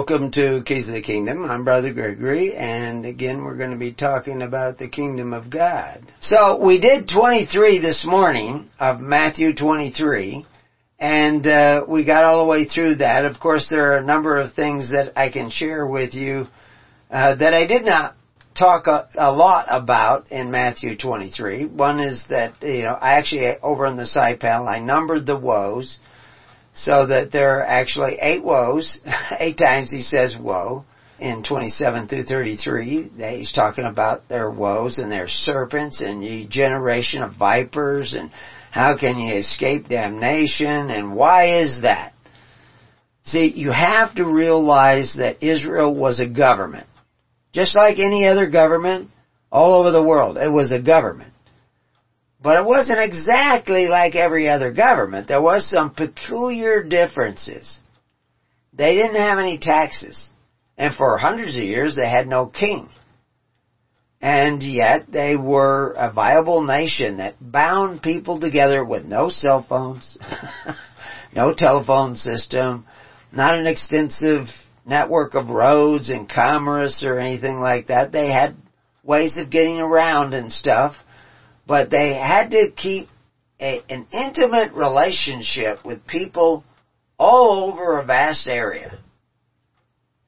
Welcome to Keys of the Kingdom. I'm Brother Gregory, and again, we're going to be talking about the Kingdom of God. So, we did 23 this morning of Matthew 23, and uh, we got all the way through that. Of course, there are a number of things that I can share with you uh, that I did not talk a, a, lot about in Matthew 23. One is that, you know, I actually, over on the side panel, I numbered the woes so that there are actually eight woes. eight times he says woe in 27 through 33. He's talking about their woes and their serpents and the generation of vipers and how can you escape damnation and why is that? See, you have to realize that Israel was a government. Just like any other government all over the world, it was a government. But it wasn't exactly like every other government. There was some peculiar differences. They didn't have any taxes. And for hundreds of years they had no king. And yet they were a viable nation that bound people together with no cell phones, no telephone system, not an extensive network of roads and commerce or anything like that. They had ways of getting around and stuff but they had to keep a, an intimate relationship with people all over a vast area.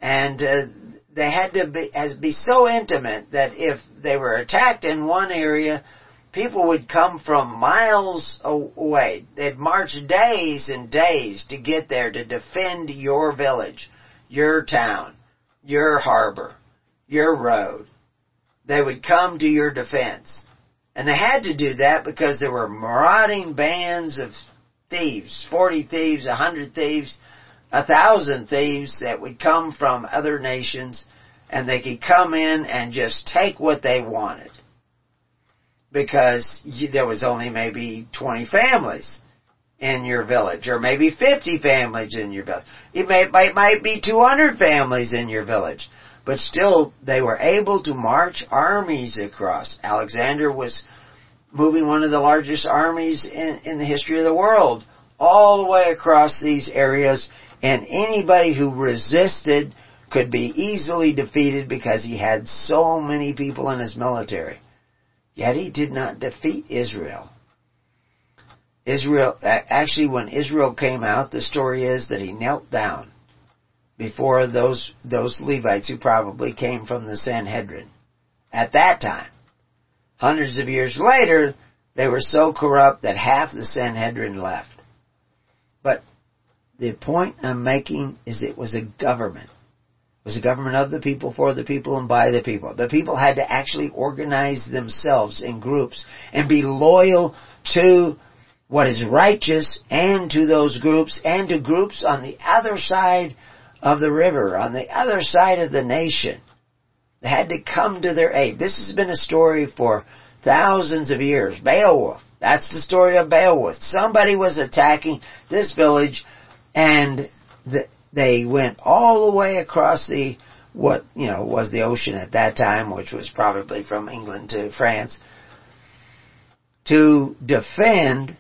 And uh, they had to be, as be so intimate that if they were attacked in one area, people would come from miles away. They'd march days and days to get there to defend your village, your town, your harbor, your road. They would come to your defense. And they had to do that because there were marauding bands of thieves, 40 thieves, 100 thieves, a thousand thieves that would come from other nations and they could come in and just take what they wanted. Because there was only maybe 20 families in your village, or maybe 50 families in your village. It may, might, might be 200 families in your village. But still, they were able to march armies across. Alexander was moving one of the largest armies in, in the history of the world all the way across these areas and anybody who resisted could be easily defeated because he had so many people in his military. Yet he did not defeat Israel. Israel, actually when Israel came out, the story is that he knelt down before those, those Levites who probably came from the Sanhedrin. At that time. Hundreds of years later, they were so corrupt that half the Sanhedrin left. But the point I'm making is it was a government. It was a government of the people, for the people, and by the people. The people had to actually organize themselves in groups and be loyal to what is righteous and to those groups and to groups on the other side of the river, on the other side of the nation. Had to come to their aid. This has been a story for thousands of years. Beowulf. That's the story of Beowulf. Somebody was attacking this village and the, they went all the way across the, what, you know, was the ocean at that time, which was probably from England to France, to defend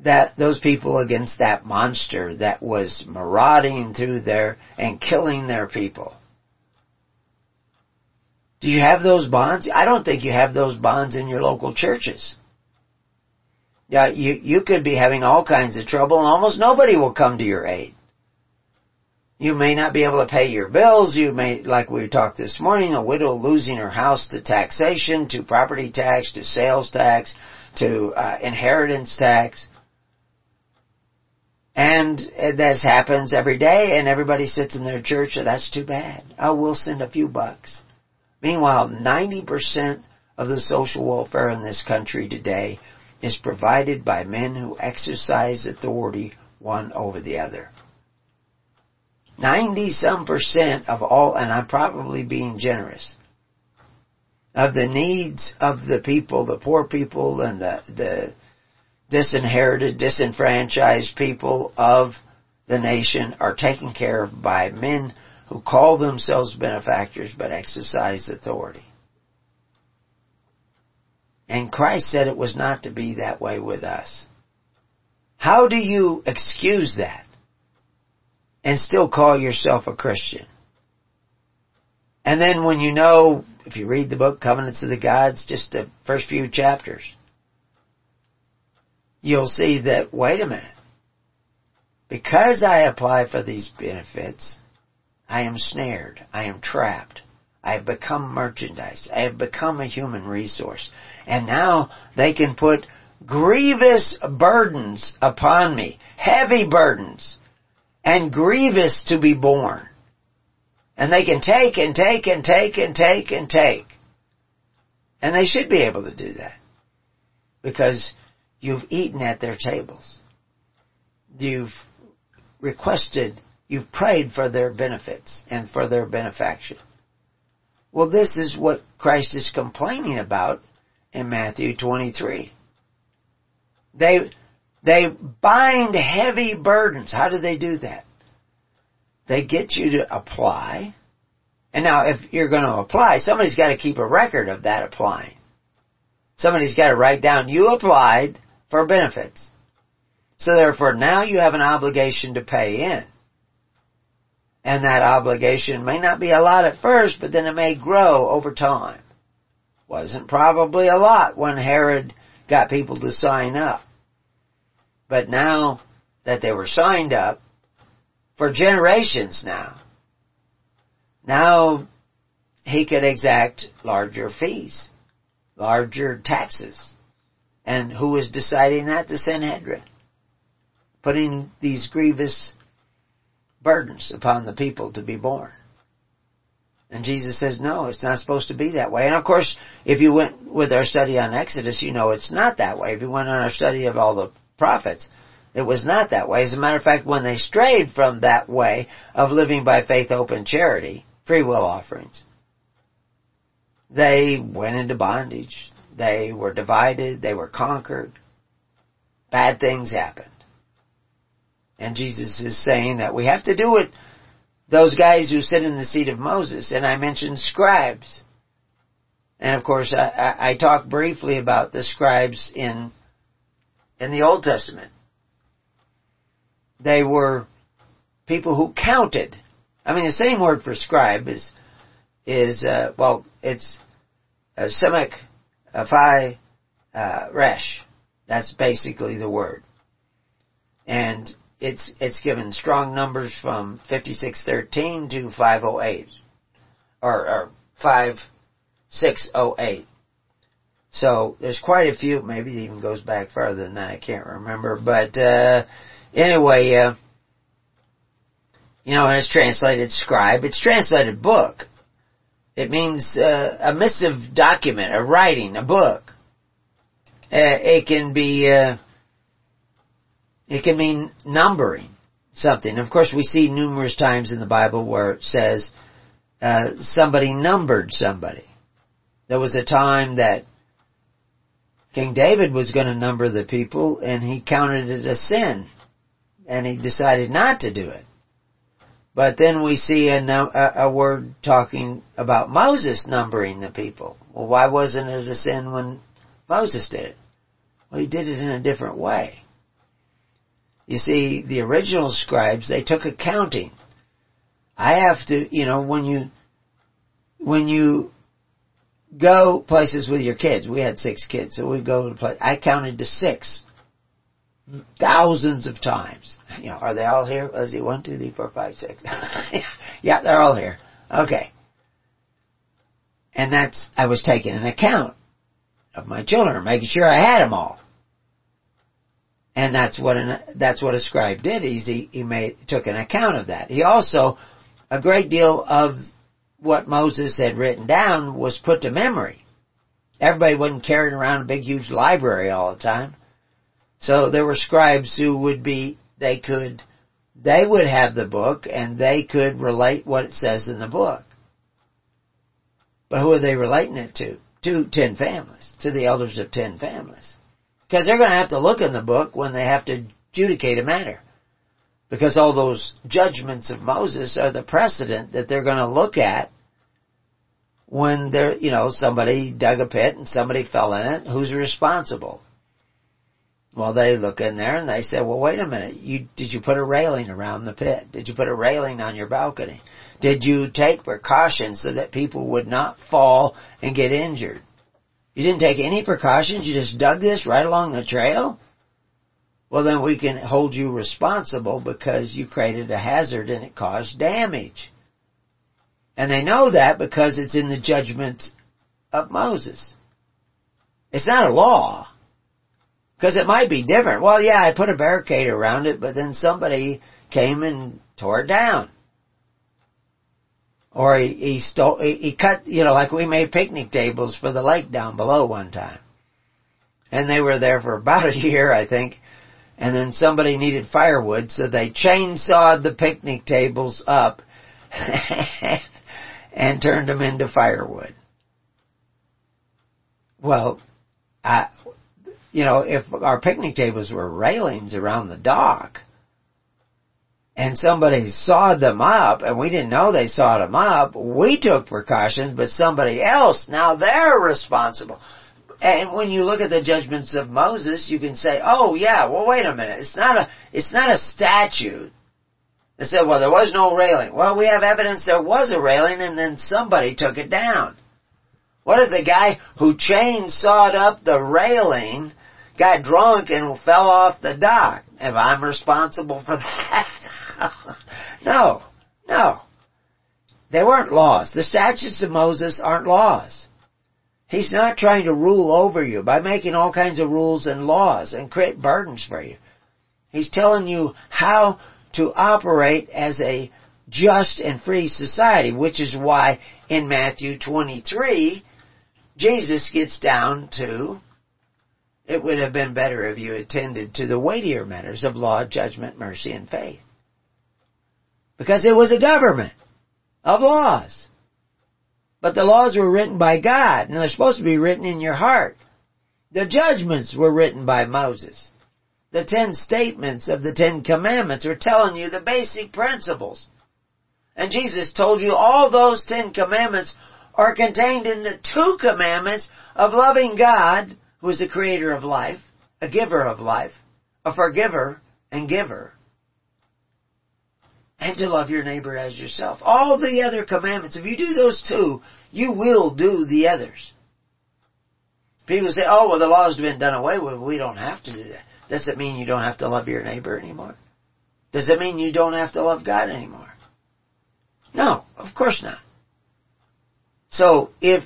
that those people against that monster that was marauding through there and killing their people. Do you have those bonds? I don't think you have those bonds in your local churches. Yeah, you, you could be having all kinds of trouble and almost nobody will come to your aid. You may not be able to pay your bills. You may, like we talked this morning, a widow losing her house to taxation, to property tax, to sales tax, to uh, inheritance tax. And this happens every day and everybody sits in their church, oh, that's too bad. Oh, we'll send a few bucks. Meanwhile, 90% of the social welfare in this country today is provided by men who exercise authority one over the other. 90 some percent of all, and I'm probably being generous, of the needs of the people, the poor people and the, the disinherited, disenfranchised people of the nation are taken care of by men who call themselves benefactors but exercise authority. And Christ said it was not to be that way with us. How do you excuse that and still call yourself a Christian? And then when you know, if you read the book Covenants of the Gods, just the first few chapters, you'll see that, wait a minute, because I apply for these benefits, I am snared, I am trapped, I have become merchandise, I have become a human resource, and now they can put grievous burdens upon me, heavy burdens, and grievous to be borne. And they can take and take and take and take and take. And they should be able to do that. Because you've eaten at their tables. You've requested, you've prayed for their benefits and for their benefaction. Well, this is what Christ is complaining about in Matthew 23. They, they bind heavy burdens. How do they do that? They get you to apply. And now if you're going to apply, somebody's got to keep a record of that applying. Somebody's got to write down, you applied for benefits. So therefore now you have an obligation to pay in. And that obligation may not be a lot at first, but then it may grow over time. Wasn't probably a lot when Herod got people to sign up. But now that they were signed up, for generations now, now he could exact larger fees, larger taxes. And who was deciding that? The Sanhedrin. Putting these grievous burdens upon the people to be borne. And Jesus says, no, it's not supposed to be that way. And of course, if you went with our study on Exodus, you know it's not that way. If you went on our study of all the prophets, it was not that way. As a matter of fact, when they strayed from that way of living by faith, open charity, free will offerings, they went into bondage. They were divided. They were conquered. Bad things happened. And Jesus is saying that we have to do it. Those guys who sit in the seat of Moses, and I mentioned scribes. And of course, I, I, I talked briefly about the scribes in in the Old Testament. They were people who counted. I mean, the same word for scribe is is uh, well, it's a semek phi uh, resh. That's basically the word, and it's it's given strong numbers from 5613 to 508 or, or 5608 so there's quite a few maybe it even goes back farther than that I can't remember but uh, anyway uh, you know it's translated scribe it's translated book it means uh, a missive document a writing a book uh, it can be uh, it can mean numbering something. Of course, we see numerous times in the Bible where it says uh, somebody numbered somebody. There was a time that King David was going to number the people, and he counted it a sin, and he decided not to do it. But then we see a, a, a word talking about Moses numbering the people. Well, why wasn't it a sin when Moses did it? Well, he did it in a different way. You see, the original scribes, they took accounting. I have to, you know, when you, when you go places with your kids, we had six kids, so we go to place, I counted to six. Thousands of times. You know, are they all here? Let's see, one, two, three, four, five, six. yeah, they're all here. Okay. And that's, I was taking an account of my children, making sure I had them all. And that's what an, that's what a scribe did. He, he made, took an account of that. He also, a great deal of what Moses had written down was put to memory. Everybody wasn't carrying around a big huge library all the time. So there were scribes who would be, they could, they would have the book and they could relate what it says in the book. But who are they relating it to? to ten families, to the elders of ten families. Because they're going to have to look in the book when they have to adjudicate a matter. Because all those judgments of Moses are the precedent that they're going to look at when they're, you know, somebody dug a pit and somebody fell in it, who's responsible? Well, they look in there and they say, well, wait a minute, you, did you put a railing around the pit? Did you put a railing on your balcony? Did you take precautions so that people would not fall and get injured? You didn't take any precautions, you just dug this right along the trail? Well, then we can hold you responsible because you created a hazard and it caused damage. And they know that because it's in the judgment of Moses. It's not a law. Because it might be different. Well, yeah, I put a barricade around it, but then somebody came and tore it down. Or he, he stole, he, he cut, you know, like we made picnic tables for the lake down below one time. And they were there for about a year, I think. And then somebody needed firewood, so they chainsawed the picnic tables up and turned them into firewood. Well, I, you know, if our picnic tables were railings around the dock, and somebody sawed them up, and we didn't know they sawed them up, we took precautions, but somebody else, now they're responsible. And when you look at the judgments of Moses, you can say, oh yeah, well wait a minute, it's not a, it's not a statute they said, well, there was no railing. Well, we have evidence there was a railing and then somebody took it down. What if the guy who chainsawed up the railing got drunk and fell off the dock? If I'm responsible for that? no, no. They weren't laws. The statutes of Moses aren't laws. He's not trying to rule over you by making all kinds of rules and laws and create burdens for you. He's telling you how to operate as a just and free society, which is why in Matthew 23, Jesus gets down to, it would have been better if you attended to the weightier matters of law, judgment, mercy, and faith. Because it was a government of laws. But the laws were written by God, and they're supposed to be written in your heart. The judgments were written by Moses the ten statements of the Ten Commandments were telling you the basic principles. And Jesus told you all those Ten Commandments are contained in the two commandments of loving God, who is the creator of life, a giver of life, a forgiver and giver, and to love your neighbor as yourself. All the other commandments, if you do those two, you will do the others. People say, oh, well, the law's been done away with. We don't have to do that. Does it mean you don't have to love your neighbor anymore? Does it mean you don't have to love God anymore? No, of course not. So if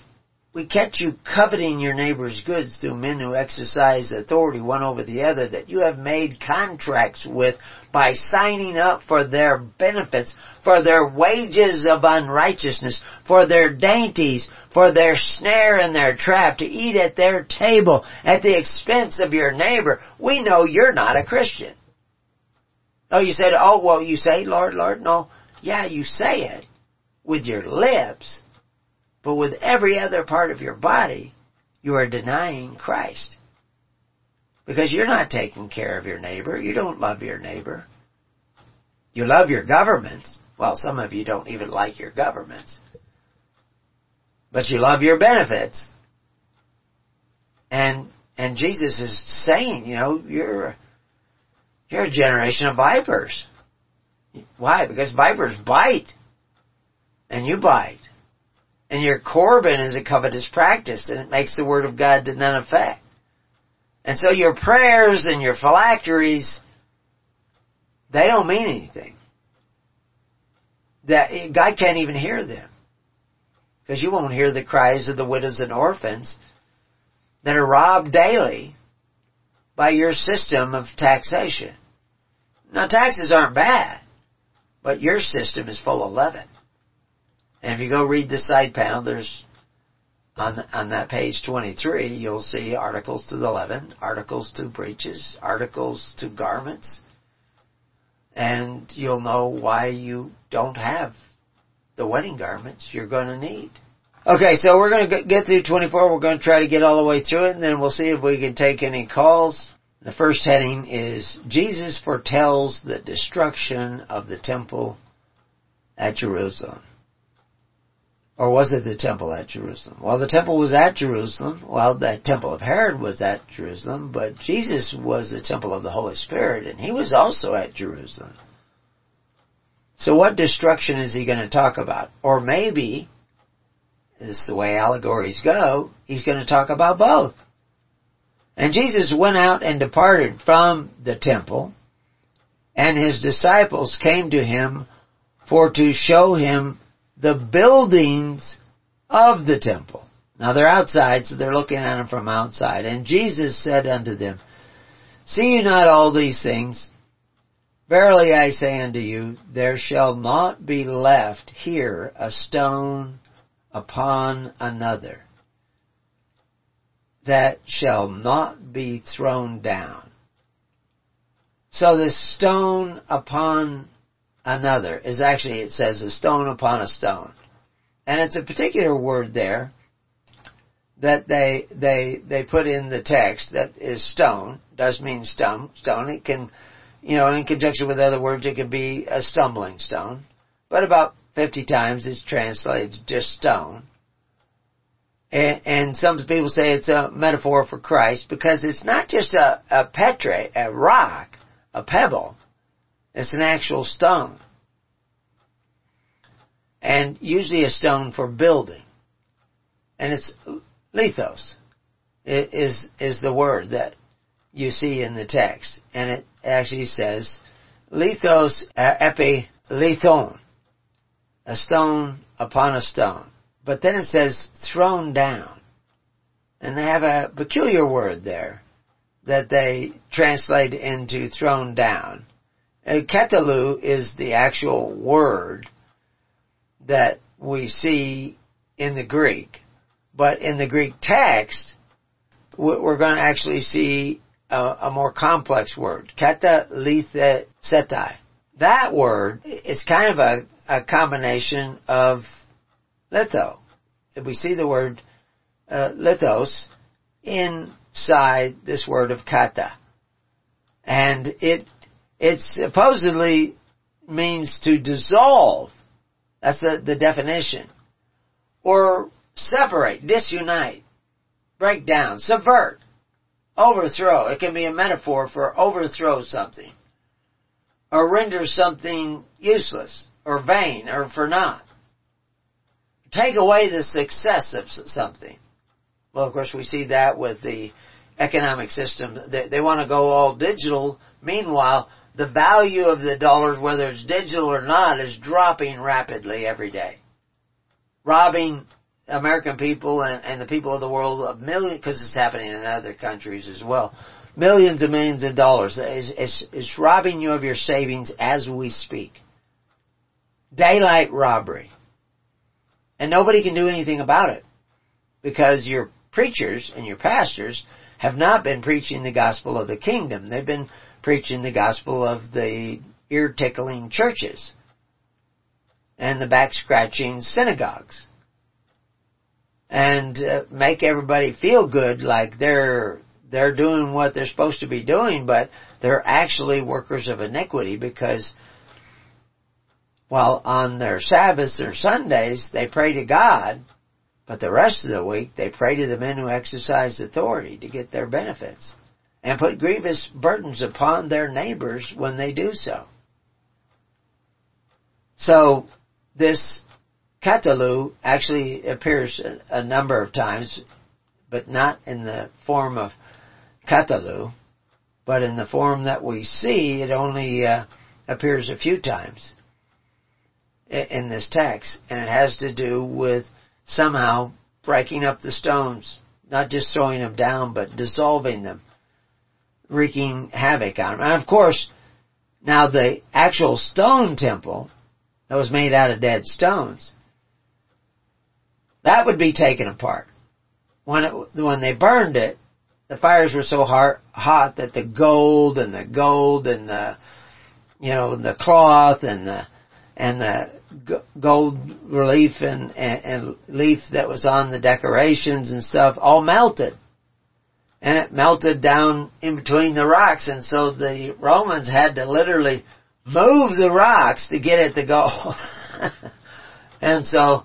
we catch you coveting your neighbor's goods through men who exercise authority one over the other that you have made contracts with by signing up for their benefits, for their wages of unrighteousness, for their dainties, for their snare and their trap, to eat at their table at the expense of your neighbor, we know you're not a Christian. Oh, you said, oh, well, you say, Lord, Lord, no. Yeah, you say it with your lips, but with every other part of your body, you are denying Christ. Because you're not taking care of your neighbor. You don't love your neighbor. You love your governments. Well, some of you don't even like your governments. But you love your benefits. And, and Jesus is saying, you know, you're, you're a generation of vipers. Why? Because vipers bite. And you bite. And your Corban is a covetous practice, and it makes the Word of God to none effect. And so your prayers and your phylacteries, they don't mean anything. That God can't even hear them. Because you won't hear the cries of the widows and orphans that are robbed daily by your system of taxation. Now taxes aren't bad, but your system is full of leaven. And if you go read the side panel, there's on on that page 23, you'll see articles to the leaven, articles to breeches, articles to garments, and you'll know why you don't have the wedding garments you're going to need. Okay, so we're going to get through 24. We're going to try to get all the way through it, and then we'll see if we can take any calls. The first heading is Jesus foretells the destruction of the temple at Jerusalem. Or was it the temple at Jerusalem? Well, the temple was at Jerusalem. Well, the temple of Herod was at Jerusalem, but Jesus was the temple of the Holy Spirit, and he was also at Jerusalem. So what destruction is he going to talk about? Or maybe, this is the way allegories go, he's going to talk about both. And Jesus went out and departed from the temple, and his disciples came to him for to show him the buildings of the temple. Now they're outside, so they're looking at them from outside. And Jesus said unto them, See you not all these things? Verily I say unto you, there shall not be left here a stone upon another that shall not be thrown down. So the stone upon another is actually, it says a stone upon a stone. And it's a particular word there that they, they, they put in the text that is stone, does mean stone, stone. It can, you know, in conjunction with other words, it could be a stumbling stone. But about 50 times it's translated just stone. And, and some people say it's a metaphor for Christ because it's not just a, a petre, a rock, a pebble. It's an actual stone. And usually a stone for building. And it's lithos it is, is the word that you see in the text. And it actually says lithos uh, epi lithon. A stone upon a stone. But then it says thrown down. And they have a peculiar word there that they translate into thrown down. Ketalu is the actual word that we see in the Greek. But in the Greek text, we're going to actually see a, a more complex word. Katalithesetai. That word is kind of a, a combination of litho. We see the word uh, lithos inside this word of kata. And it, it supposedly means to dissolve. That's the, the definition. Or separate, disunite, break down, subvert, overthrow. It can be a metaphor for overthrow something. Or render something useless, or vain, or for naught take away the success of something. Well, of course, we see that with the economic system. They, they want to go all digital. Meanwhile, the value of the dollars, whether it's digital or not, is dropping rapidly every day. Robbing American people and, and the people of the world of millions, because it's happening in other countries as well. Millions and millions of dollars. It's, it's, it's robbing you of your savings as we speak. Daylight robbery. And nobody can do anything about it. Because your preachers and your pastors have not been preaching the gospel of the kingdom. They've been preaching the gospel of the ear tickling churches and the back scratching synagogues. And uh, make everybody feel good like they're they're doing what they're supposed to be doing, but they're actually workers of iniquity because well, on their Sabbaths or Sundays, they pray to God, but the rest of the week, they pray to the men who exercise authority to get their benefits and put grievous burdens upon their neighbors when they do so. So, this katalu actually appears a number of times, but not in the form of katalu, but in the form that we see, it only uh, appears a few times in this text, and it has to do with somehow breaking up the stones, not just throwing them down, but dissolving them, wreaking havoc on them. And of course, now the actual stone temple that was made out of dead stones, that would be taken apart. When it, when they burned it, the fires were so hot, hot that the gold and the gold and the, you know, the cloth and the, and the gold relief and, and, and leaf that was on the decorations and stuff all melted. And it melted down in between the rocks and so the Romans had to literally move the rocks to get it to go. and so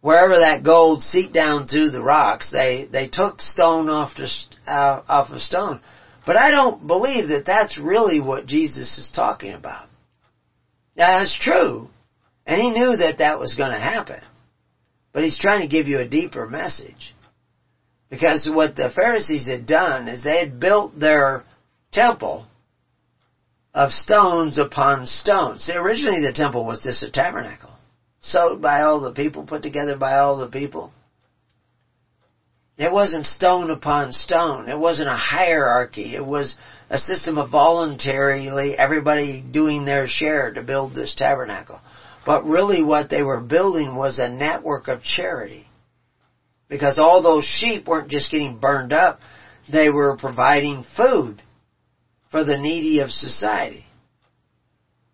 wherever that gold seeped down through the rocks, they, they took stone off the, uh, off of stone. But I don't believe that that's really what Jesus is talking about. That's true. And he knew that that was going to happen. But he's trying to give you a deeper message. Because what the Pharisees had done is they had built their temple of stones upon stones. See, originally the temple was just a tabernacle. Sewed by all the people, put together by all the people. It wasn't stone upon stone. It wasn't a hierarchy. It was a system of voluntarily everybody doing their share to build this tabernacle. But really what they were building was a network of charity. Because all those sheep weren't just getting burned up, they were providing food for the needy of society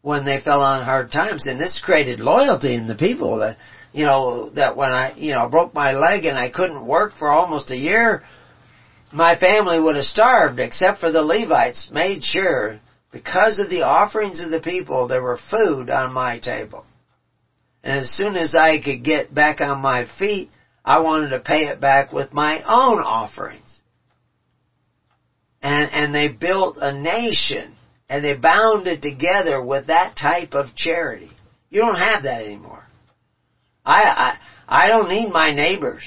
when they fell on hard times. And this created loyalty in the people that, you know, that when I, you know, broke my leg and I couldn't work for almost a year, my family would have starved except for the Levites made sure because of the offerings of the people there were food on my table. And as soon as I could get back on my feet, I wanted to pay it back with my own offerings. And, and they built a nation and they bound it together with that type of charity. You don't have that anymore. I, I, I don't need my neighbors.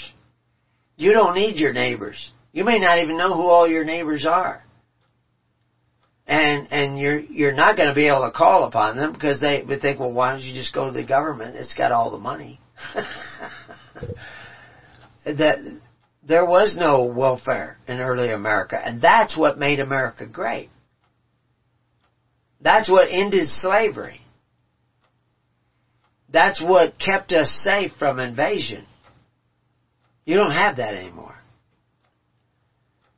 You don't need your neighbors. You may not even know who all your neighbors are. And, and you're, you're not going to be able to call upon them because they would think, well, why don't you just go to the government? It's got all the money. that, there was no welfare in early America, and that's what made America great. That's what ended slavery. That's what kept us safe from invasion. You don't have that anymore.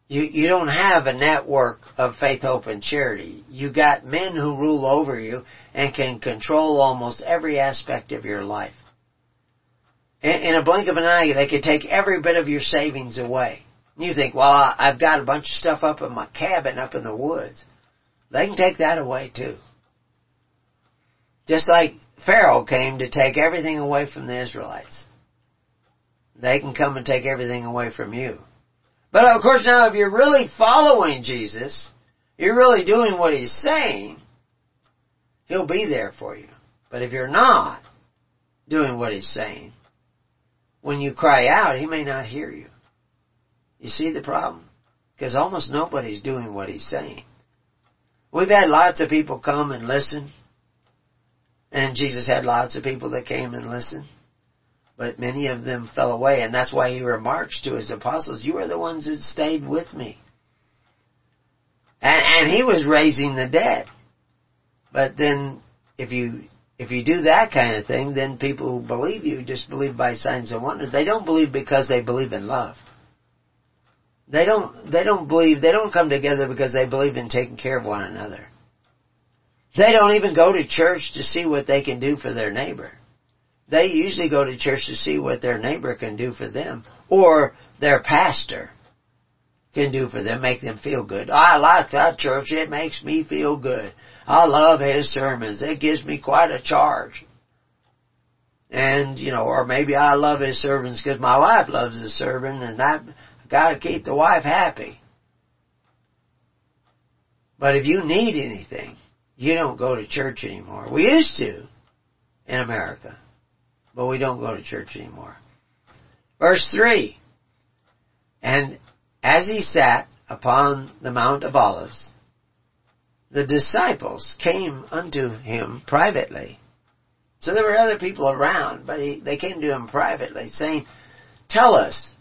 You, you don't have a network of faith, hope, and charity. You got men who rule over you and can control almost every aspect of your life. In, a blink of an eye, they could take every bit of your savings away. You think, well, I've got a bunch of stuff up in my cabin up in the woods. They can take that away too. Just like Pharaoh came to take everything away from the Israelites. They can come and take everything away from you. But of course now if you're really following Jesus, you're really doing what He's saying, He'll be there for you. But if you're not doing what He's saying, when you cry out, He may not hear you. You see the problem? Because almost nobody's doing what He's saying. We've had lots of people come and listen. And Jesus had lots of people that came and listened. But many of them fell away. And that's why he remarks to his apostles, you are the ones that stayed with me. And, and he was raising the dead. But then if you if you do that kind of thing, then people who believe you just believe by signs and wonders. They don't believe because they believe in love. They don't, they don't believe, they don't come together because they believe in taking care of one another. They don't even go to church to see what they can do for their neighbor. They usually go to church to see what their neighbor can do for them. Or their pastor can do for them, make them feel good. I like that church, it makes me feel good. I love his sermons, it gives me quite a charge. And, you know, or maybe I love his sermons because my wife loves his sermon and that Got to keep the wife happy. But if you need anything, you don't go to church anymore. We used to in America, but we don't go to church anymore. Verse 3 And as he sat upon the Mount of Olives, the disciples came unto him privately. So there were other people around, but he, they came to him privately, saying, Tell us,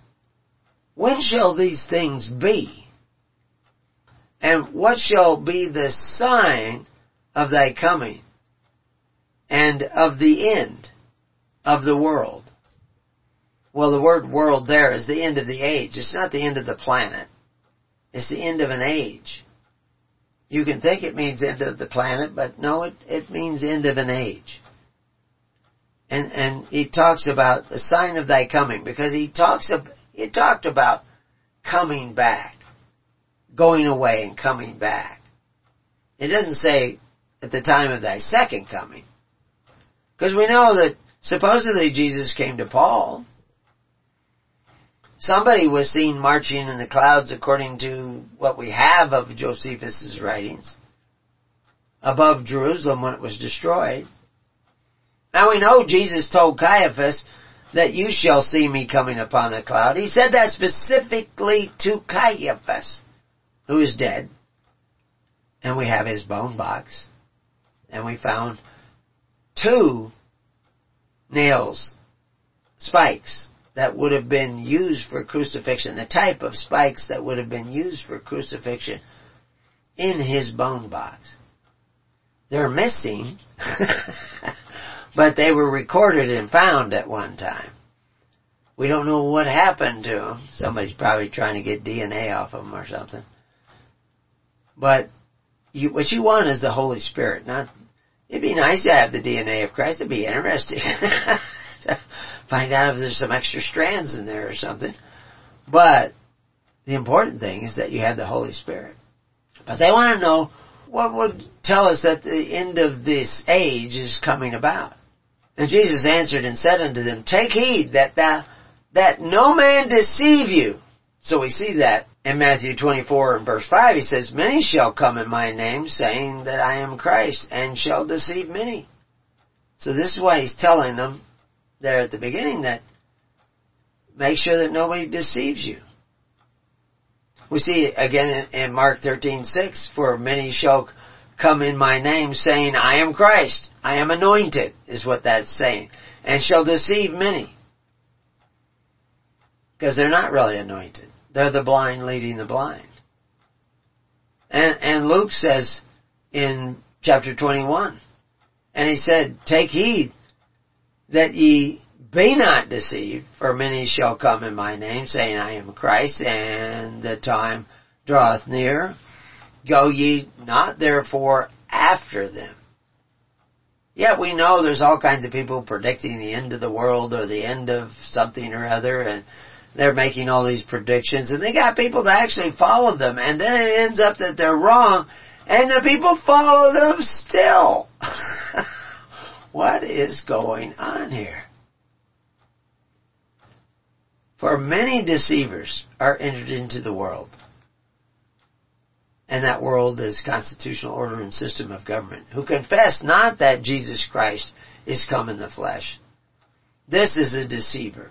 when shall these things be? And what shall be the sign of thy coming and of the end of the world? Well, the word world there is the end of the age. It's not the end of the planet. It's the end of an age. You can think it means end of the planet, but no, it, it means end of an age. And, and he talks about the sign of thy coming because he talks, of, he talked about coming back, going away and coming back. It doesn't say at the time of thy second coming. Because we know that supposedly Jesus came to Paul. Somebody was seen marching in the clouds according to what we have of Josephus' writings above Jerusalem when it was destroyed. Now we know Jesus told Caiaphas that you shall see me coming upon the cloud. He said that specifically to Caiaphas, who is dead. And we have his bone box. And we found two nails, spikes, that would have been used for crucifixion, the type of spikes that would have been used for crucifixion in his bone box. They're missing, but they were recorded and found at one time. We don't know what happened to them. Somebody's probably trying to get DNA off of them or something. But you, what you want is the Holy Spirit, not. It'd be nice to have the DNA of Christ. It'd be interesting. Find out if there's some extra strands in there or something. But the important thing is that you have the Holy Spirit. But they want to know what would tell us that the end of this age is coming about. And Jesus answered and said unto them, Take heed that thou, that no man deceive you. So we see that in Matthew 24 and verse 5. He says, Many shall come in my name, saying that I am Christ, and shall deceive many. So this is why he's telling them there at the beginning that make sure that nobody deceives you. We see again in, Mark 13:6, for many shall come in my name saying, I am Christ, I am anointed, is what that's saying, and shall deceive many. Because they're not really anointed. They're the blind leading the blind. And, and Luke says in chapter 21, and he said, Take heed that ye be not deceived, for many shall come in my name, saying, I am Christ, and the time draweth near. Go ye not therefore after them. Yet we know there's all kinds of people predicting the end of the world or the end of something or other, and they're making all these predictions, and they got people to actually follow them, and then it ends up that they're wrong, and the people follow them still. what is going on here? For many deceivers are entered into the world. And that world is constitutional order and system of government, who confess not that Jesus Christ is come in the flesh. This is a deceiver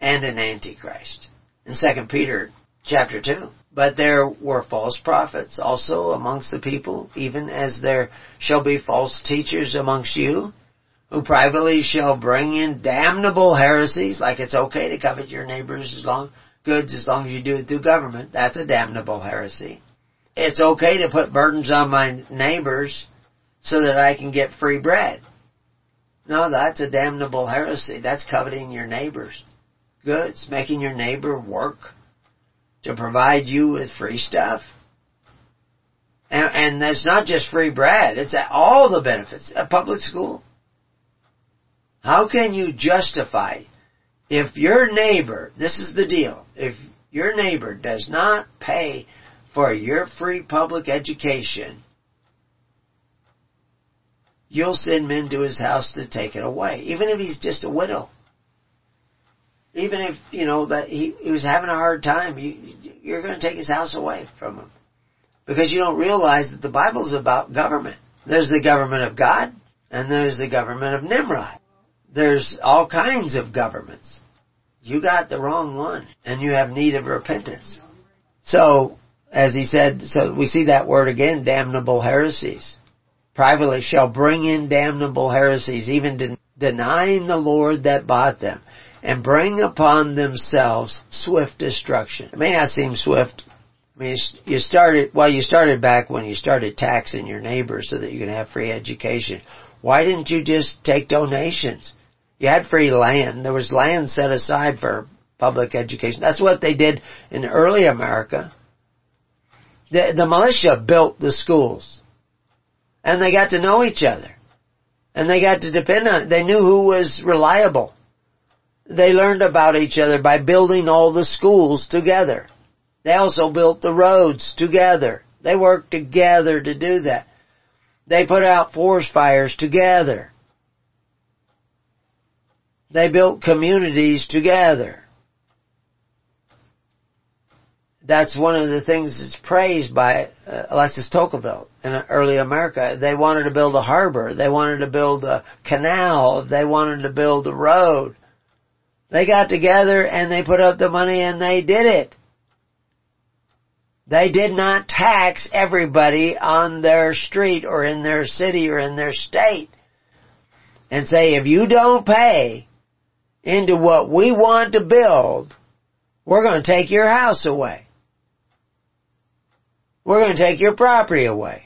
and an antichrist. In 2 Peter chapter 2. But there were false prophets also amongst the people, even as there shall be false teachers amongst you, who privately shall bring in damnable heresies, like it's okay to covet your neighbor's as long, goods as long as you do it through government. That's a damnable heresy. It's okay to put burdens on my neighbors so that I can get free bread. No, that's a damnable heresy. That's coveting your neighbor's goods, making your neighbor work to provide you with free stuff. And, and that's not just free bread, it's all the benefits. A public school, how can you justify if your neighbor, this is the deal, if your neighbor does not pay for your free public education, you'll send men to his house to take it away, even if he's just a widow. Even if, you know, that he, he was having a hard time, you, you're going to take his house away from him. Because you don't realize that the Bible is about government. There's the government of God, and there's the government of Nimrod there's all kinds of governments. You got the wrong one, and you have need of repentance. So, as he said, so we see that word again, damnable heresies. Privately shall bring in damnable heresies, even de- denying the Lord that bought them, and bring upon themselves swift destruction. It may not seem swift. I mean, you started, well, you started back when you started taxing your neighbors so that you can have free education. Why didn't you just take donations? You had free land. There was land set aside for public education. That's what they did in early America. The, the militia built the schools. And they got to know each other. And they got to depend on. They knew who was reliable. They learned about each other by building all the schools together. They also built the roads together. They worked together to do that. They put out forest fires together. They built communities together. That's one of the things that's praised by uh, Alexis Tocqueville in early America. They wanted to build a harbor. They wanted to build a canal. They wanted to build a road. They got together and they put up the money and they did it. They did not tax everybody on their street or in their city or in their state and say, if you don't pay into what we want to build, we're going to take your house away. We're going to take your property away.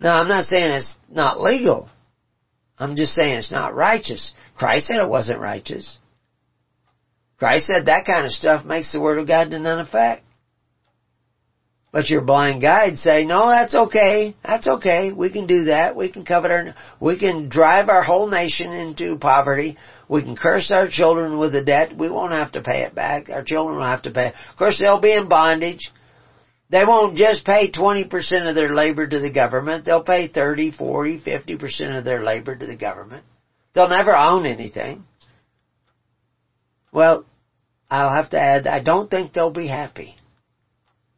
Now, I'm not saying it's not legal. I'm just saying it's not righteous. Christ said it wasn't righteous. Christ said that kind of stuff makes the Word of God to none effect. But your blind guides say, no, that's okay. That's okay. We can do that. We can covet our, we can drive our whole nation into poverty. We can curse our children with a debt. We won't have to pay it back. Our children will have to pay. Of course, they'll be in bondage. They won't just pay 20% of their labor to the government. They'll pay 30, 40, 50% of their labor to the government. They'll never own anything. Well, I'll have to add, I don't think they'll be happy.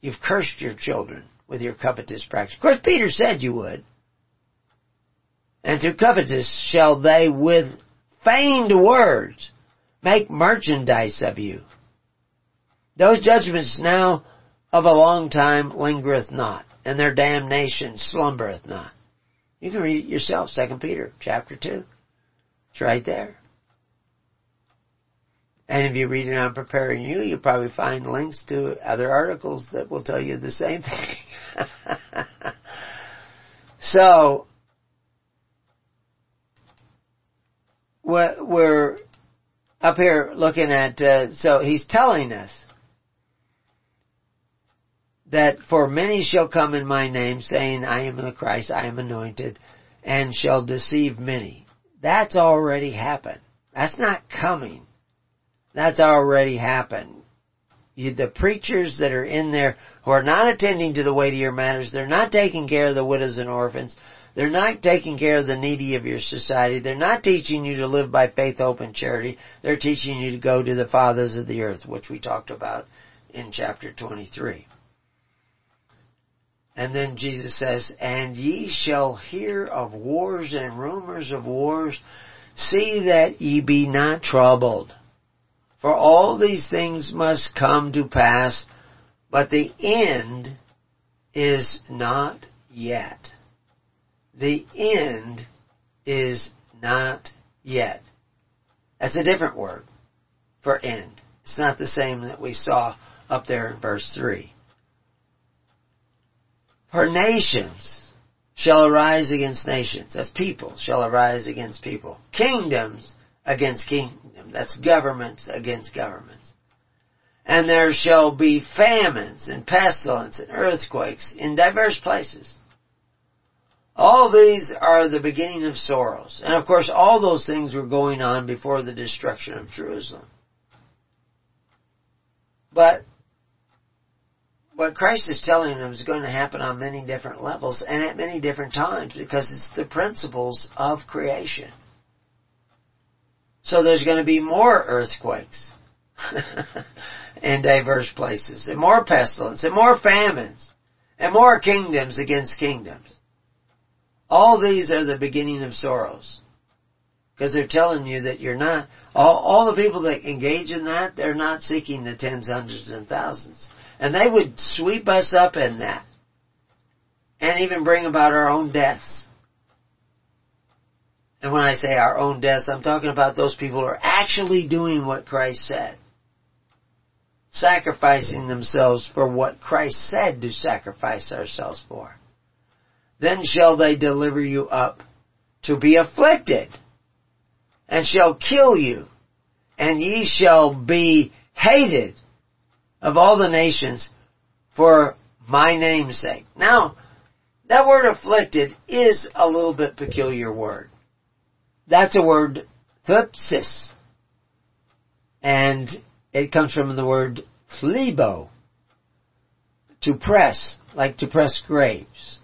You've cursed your children with your covetous practice. Of course, Peter said you would. And through covetous shall they with feigned words make merchandise of you. Those judgments now of a long time lingereth not, and their damnation slumbereth not. You can read it yourself, 2 Peter chapter 2. It's right there. And if you read it on Preparing You, you'll probably find links to other articles that will tell you the same thing. so, we're up here looking at, uh, so he's telling us that for many shall come in my name saying, I am the Christ, I am anointed, and shall deceive many. That's already happened. That's not coming. That's already happened. You, the preachers that are in there who are not attending to the weightier matters, they're not taking care of the widows and orphans, they're not taking care of the needy of your society, they're not teaching you to live by faith, hope, and charity, they're teaching you to go to the fathers of the earth, which we talked about in chapter 23. And then Jesus says, And ye shall hear of wars and rumors of wars. See that ye be not troubled. For all these things must come to pass, but the end is not yet. The end is not yet. That's a different word for end. It's not the same that we saw up there in verse 3. For nations shall arise against nations, as people shall arise against people. Kingdoms against kingdom. That's governments against governments. And there shall be famines and pestilence and earthquakes in diverse places. All these are the beginning of sorrows. And of course, all those things were going on before the destruction of Jerusalem. But what Christ is telling them is going to happen on many different levels and at many different times because it's the principles of creation. So there's going to be more earthquakes in diverse places and more pestilence and more famines and more kingdoms against kingdoms. All these are the beginning of sorrows. Because they're telling you that you're not, all, all the people that engage in that, they're not seeking the tens, hundreds, and thousands. And they would sweep us up in that. And even bring about our own deaths. And when I say our own deaths, I'm talking about those people who are actually doing what Christ said. Sacrificing themselves for what Christ said to sacrifice ourselves for. Then shall they deliver you up to be afflicted, and shall kill you, and ye shall be hated of all the nations for my name's sake. Now, that word afflicted is a little bit peculiar word. that's a word, thlipsis. And it comes from the word thlibo, to press, like to press grapes.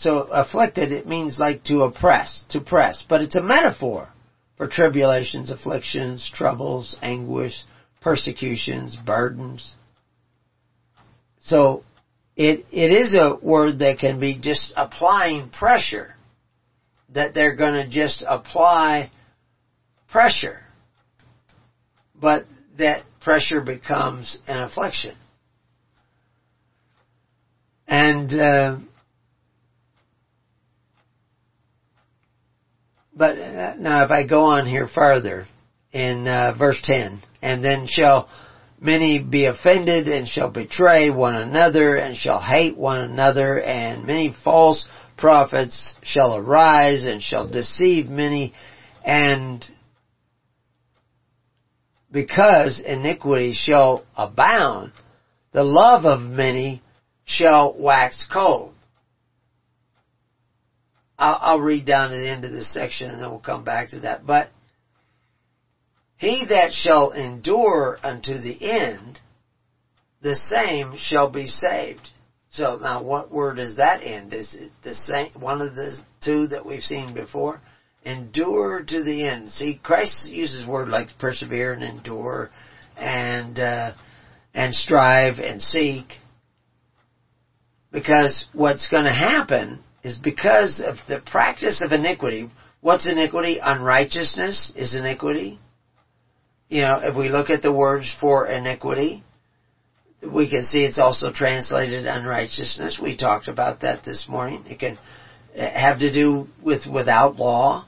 So afflicted, it means like to oppress, to press, but it's a metaphor for tribulations, afflictions, troubles, anguish, persecutions, burdens. So it, it is a word that can be just applying pressure. That they're to just apply pressure. But that pressure becomes an affliction. And, uh, but uh, now if I go on here further in uh, verse 10, and then shall Many be offended and shall betray one another and shall hate one another and many false prophets shall arise and shall deceive many and because iniquity shall abound, the love of many shall wax cold. I'll, I'll read down to the end of this section and then we'll come back to that. But he that shall endure unto the end, the same shall be saved. So now what word is that end? Is it the same, one of the two that we've seen before? Endure to the end. See, Christ uses word like persevere and endure and, uh, and strive and seek. Because what's going to happen is because of the practice of iniquity. What's iniquity? Unrighteousness is iniquity you know, if we look at the words for iniquity, we can see it's also translated unrighteousness. We talked about that this morning. It can have to do with without law.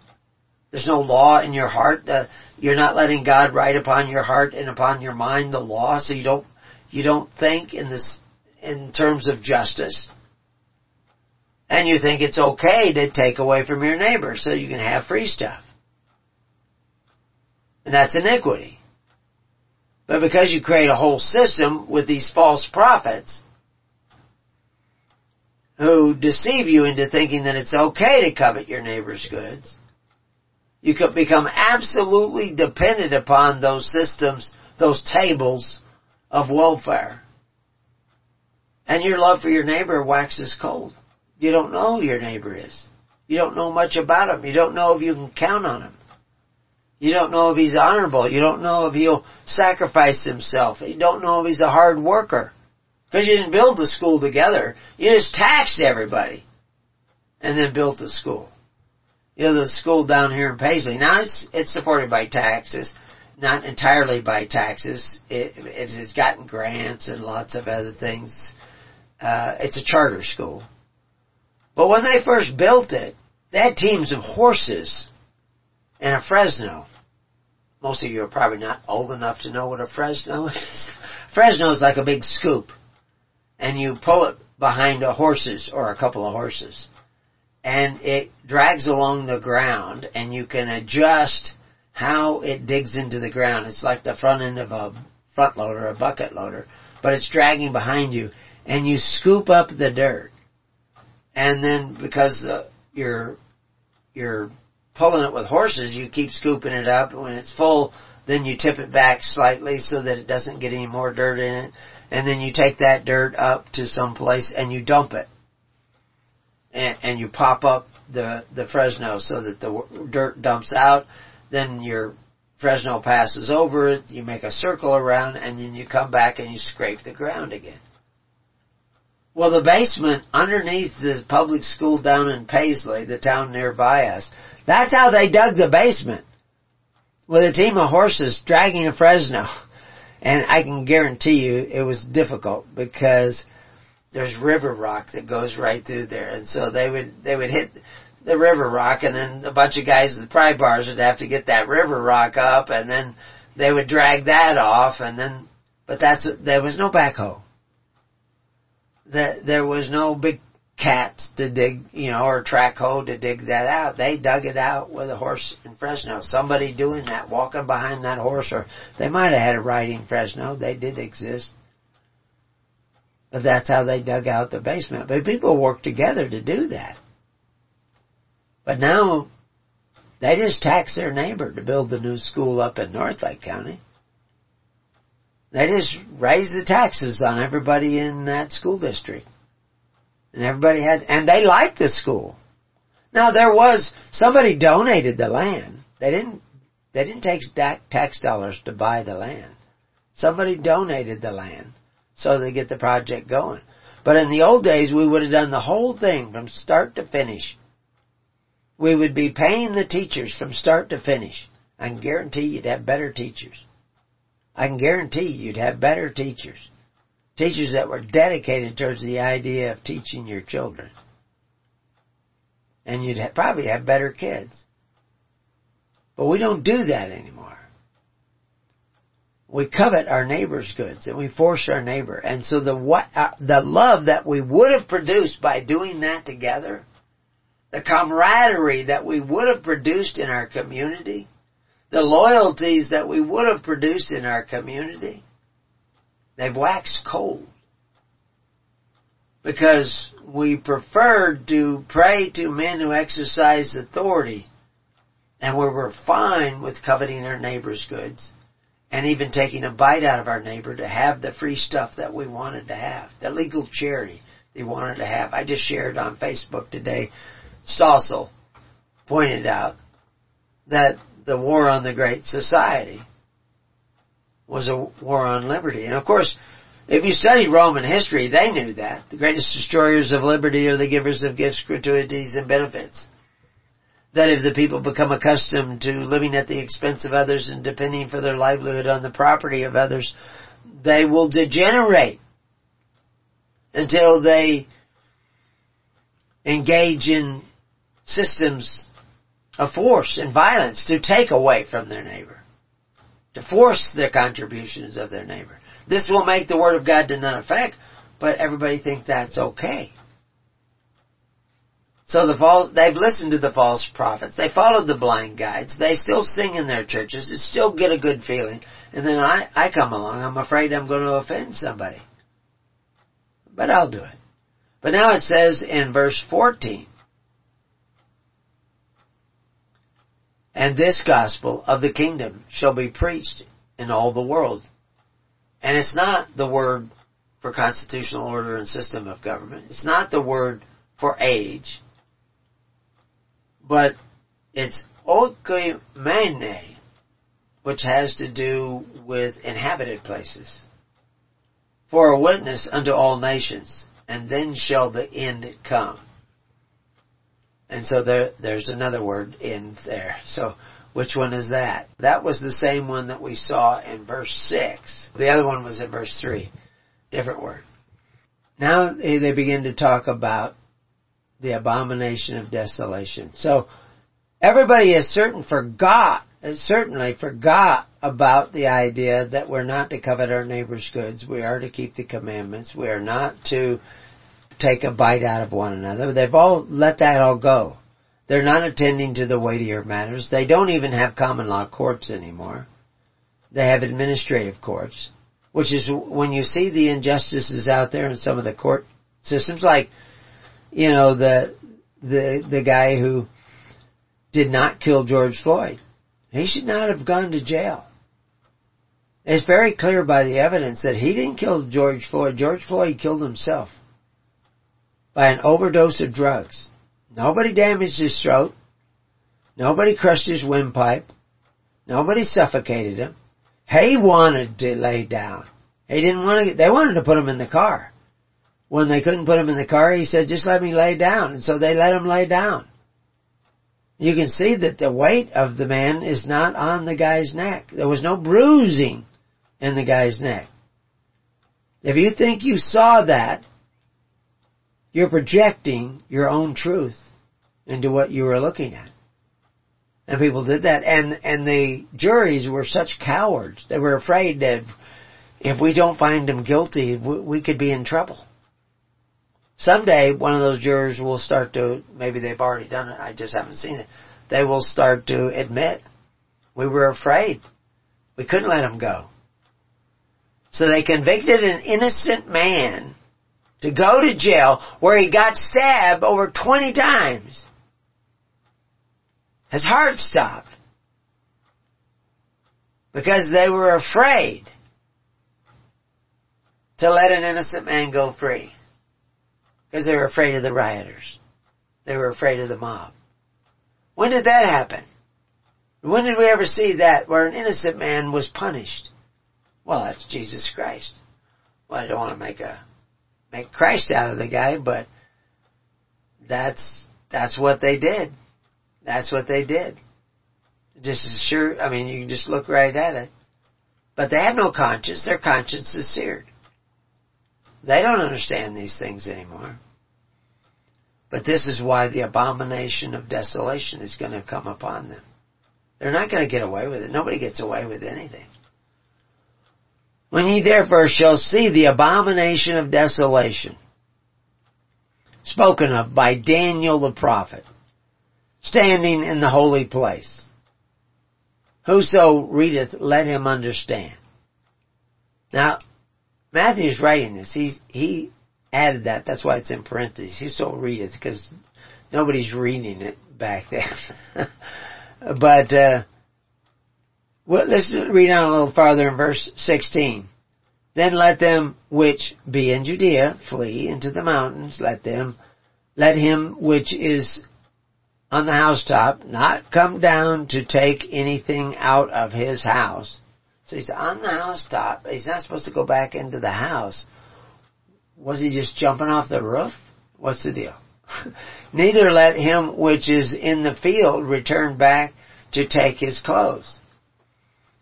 There's no law in your heart. The, you're not letting God write upon your heart and upon your mind the law, so you don't you don't think in this in terms of justice. And you think it's okay to take away from your neighbor so you can have free stuff. And that's iniquity. But because you create a whole system with these false prophets who deceive you into thinking that it's okay to covet your neighbor's goods, you could become absolutely dependent upon those systems, those tables of welfare. And your love for your neighbor waxes cold. You don't know who your neighbor is. You don't know much about him. You don't know if you can count on him. You don't know if he's honorable. You don't know if he'll sacrifice himself. You don't know if he's a hard worker. Because you didn't build the school together. You just taxed everybody. And then built the school. You know, the school down here in Paisley. Now it's, it's supported by taxes. Not entirely by taxes. It, it has gotten grants and lots of other things. Uh, it's a charter school. But when they first built it, they had teams of horses and a Fresno. Most of you are probably not old enough to know what a Fresno is. Fresno is like a big scoop. And you pull it behind a horses or a couple of horses. And it drags along the ground and you can adjust how it digs into the ground. It's like the front end of a front loader, a bucket loader, but it's dragging behind you and you scoop up the dirt. And then because the, you're you're pulling it with horses, you keep scooping it up. When it's full, then you tip it back slightly so that it doesn't get any more dirt in it. And then you take that dirt up to some place and you dump it. And, and you pop up the, the Fresno so that the dirt dumps out. Then your Fresno passes over it, you make a circle around, and then you come back and you scrape the ground again. Well, the basement underneath the public school down in Paisley, the town nearby us, that's how they dug the basement. With a team of horses dragging a Fresno. And I can guarantee you it was difficult because there's river rock that goes right through there. And so they would, they would hit the river rock and then a bunch of guys with pry bars would have to get that river rock up and then they would drag that off and then, but that's, there was no backhoe. That there was no big cats to dig, you know, or trackhoe to dig that out. They dug it out with a horse in Fresno. Somebody doing that, walking behind that horse, or they might have had a riding Fresno. They did exist. But that's how they dug out the basement. But people worked together to do that. But now, They just taxed their neighbor to build the new school up in Northlake County. They just raised the taxes on everybody in that school district. And everybody had, and they liked the school. Now there was, somebody donated the land. They didn't, they didn't take tax dollars to buy the land. Somebody donated the land so they get the project going. But in the old days, we would have done the whole thing from start to finish. We would be paying the teachers from start to finish. I can guarantee you'd have better teachers. I can guarantee you'd have better teachers. Teachers that were dedicated towards the idea of teaching your children. And you'd probably have better kids. But we don't do that anymore. We covet our neighbor's goods and we force our neighbor. And so the what, uh, the love that we would have produced by doing that together, the camaraderie that we would have produced in our community, the loyalties that we would have produced in our community, they've waxed cold. Because we preferred to pray to men who exercise authority, and we were fine with coveting our neighbor's goods, and even taking a bite out of our neighbor to have the free stuff that we wanted to have, the legal charity they wanted to have. I just shared on Facebook today, Stossel pointed out that the war on the Great Society was a war on liberty. And of course, if you study Roman history, they knew that. The greatest destroyers of liberty are the givers of gifts, gratuities, and benefits. That if the people become accustomed to living at the expense of others and depending for their livelihood on the property of others, they will degenerate until they engage in systems of force and violence to take away from their neighbor, to force the contributions of their neighbor. This will make the word of God to none effect, but everybody thinks that's okay. So the false, they've listened to the false prophets. They followed the blind guides. They still sing in their churches. It still get a good feeling. And then I, I come along. I'm afraid I'm going to offend somebody. But I'll do it. But now it says in verse 14, And this gospel of the kingdom shall be preached in all the world. And it's not the word for constitutional order and system of government. It's not the word for age. But it's oikoumene, which has to do with inhabited places. For a witness unto all nations, and then shall the end come. And so there, there's another word in there. So which one is that? That was the same one that we saw in verse 6. The other one was in verse 3. Different word. Now eh, they begin to talk about the abomination of desolation. So everybody has certain forgot, certainly forgot about the idea that we're not to covet our neighbor's goods. We are to keep the commandments. We are not to take a bite out of one another. They've all let that all go. They're not attending to the weightier matters. They don't even have common law courts anymore. They have administrative courts, which is when you see the injustices out there in some of the court systems, like, you know, the, the, the guy who did not kill George Floyd. He should not have gone to jail. It's very clear by the evidence that he didn't kill George Floyd. George Floyd killed himself by an overdose of drugs. Nobody damaged his throat. Nobody crushed his windpipe. Nobody suffocated him. He wanted to lay down. He didn't want to, they wanted to put him in the car. When they couldn't put him in the car, he said, just let me lay down. And so they let him lay down. You can see that the weight of the man is not on the guy's neck. There was no bruising in the guy's neck. If you think you saw that, you're projecting your own truth into what you were looking at. And people did that. And, and the juries were such cowards. They were afraid that if we don't find them guilty, we could be in trouble. Someday, one of those jurors will start to, maybe they've already done it, I just haven't seen it, they will start to admit, we were afraid. We couldn't let him go. So they convicted an innocent man to go to jail where he got stabbed over 20 times His heart stopped. Because they were afraid to let an innocent man go free. Because they were afraid of the rioters. They were afraid of the mob. When did that happen? When did we ever see that where an innocent man was punished? Well, that's Jesus Christ. Well, I don't want to make a make Christ out of the guy, but that's that's what they did. That's what they did. Just as sure, I mean, you can just look right at it. But they have no conscience. Their conscience is seared. They don't understand these things anymore. But this is why the abomination of desolation is going to come upon them. They're not going to get away with it. Nobody gets away with anything. When ye therefore shall see the abomination of desolation, spoken of by Daniel the prophet, standing in the holy place, whoso readeth, let him understand. Now, Matthew's writing this. He, he added that. That's why it's in parentheses. He so readeth because nobody's reading it back then. but, uh, well, let's read on a little farther in verse 16. Then let them which be in Judea flee into the mountains. Let them, let him which is on the housetop not come down to take anything out of his house. So he's on the housetop. He's not supposed to go back into the house. Was he just jumping off the roof? What's the deal? Neither let him which is in the field return back to take his clothes.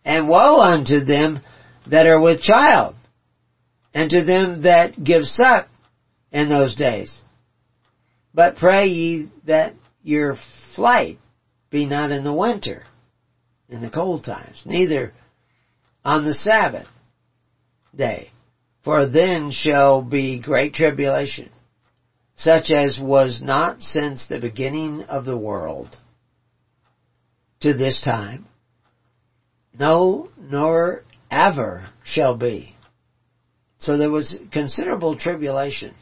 And woe unto them that are with child, and to them that give suck in those days. But pray ye that your flight be not in the winter, in the cold times, neither on the Sabbath day, for then shall be great tribulation, such as was not since the beginning of the world to this time, no, nor ever shall be. So there was considerable tribulations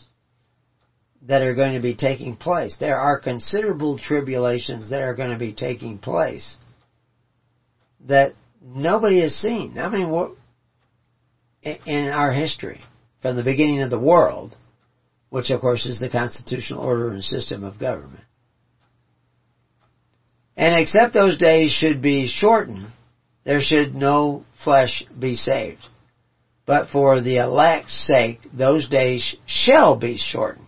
that are going to be taking place. There are considerable tribulations that are going to be taking place that nobody has seen. I mean, in our history, from the beginning of the world, which of course is the constitutional order and system of government. And except those days should be shortened, there should no flesh be saved. But for the elect's sake, those days shall be shortened.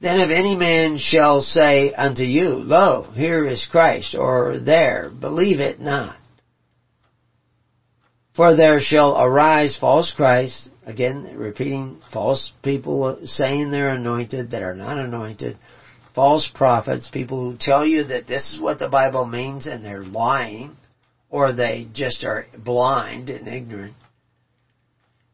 Then if any man shall say unto you, Lo, here is Christ, or there, believe it not. For there shall arise false Christs, again repeating, false people saying they're anointed that are not anointed, false prophets, people who tell you that this is what the Bible means and they're lying, or they just are blind and ignorant.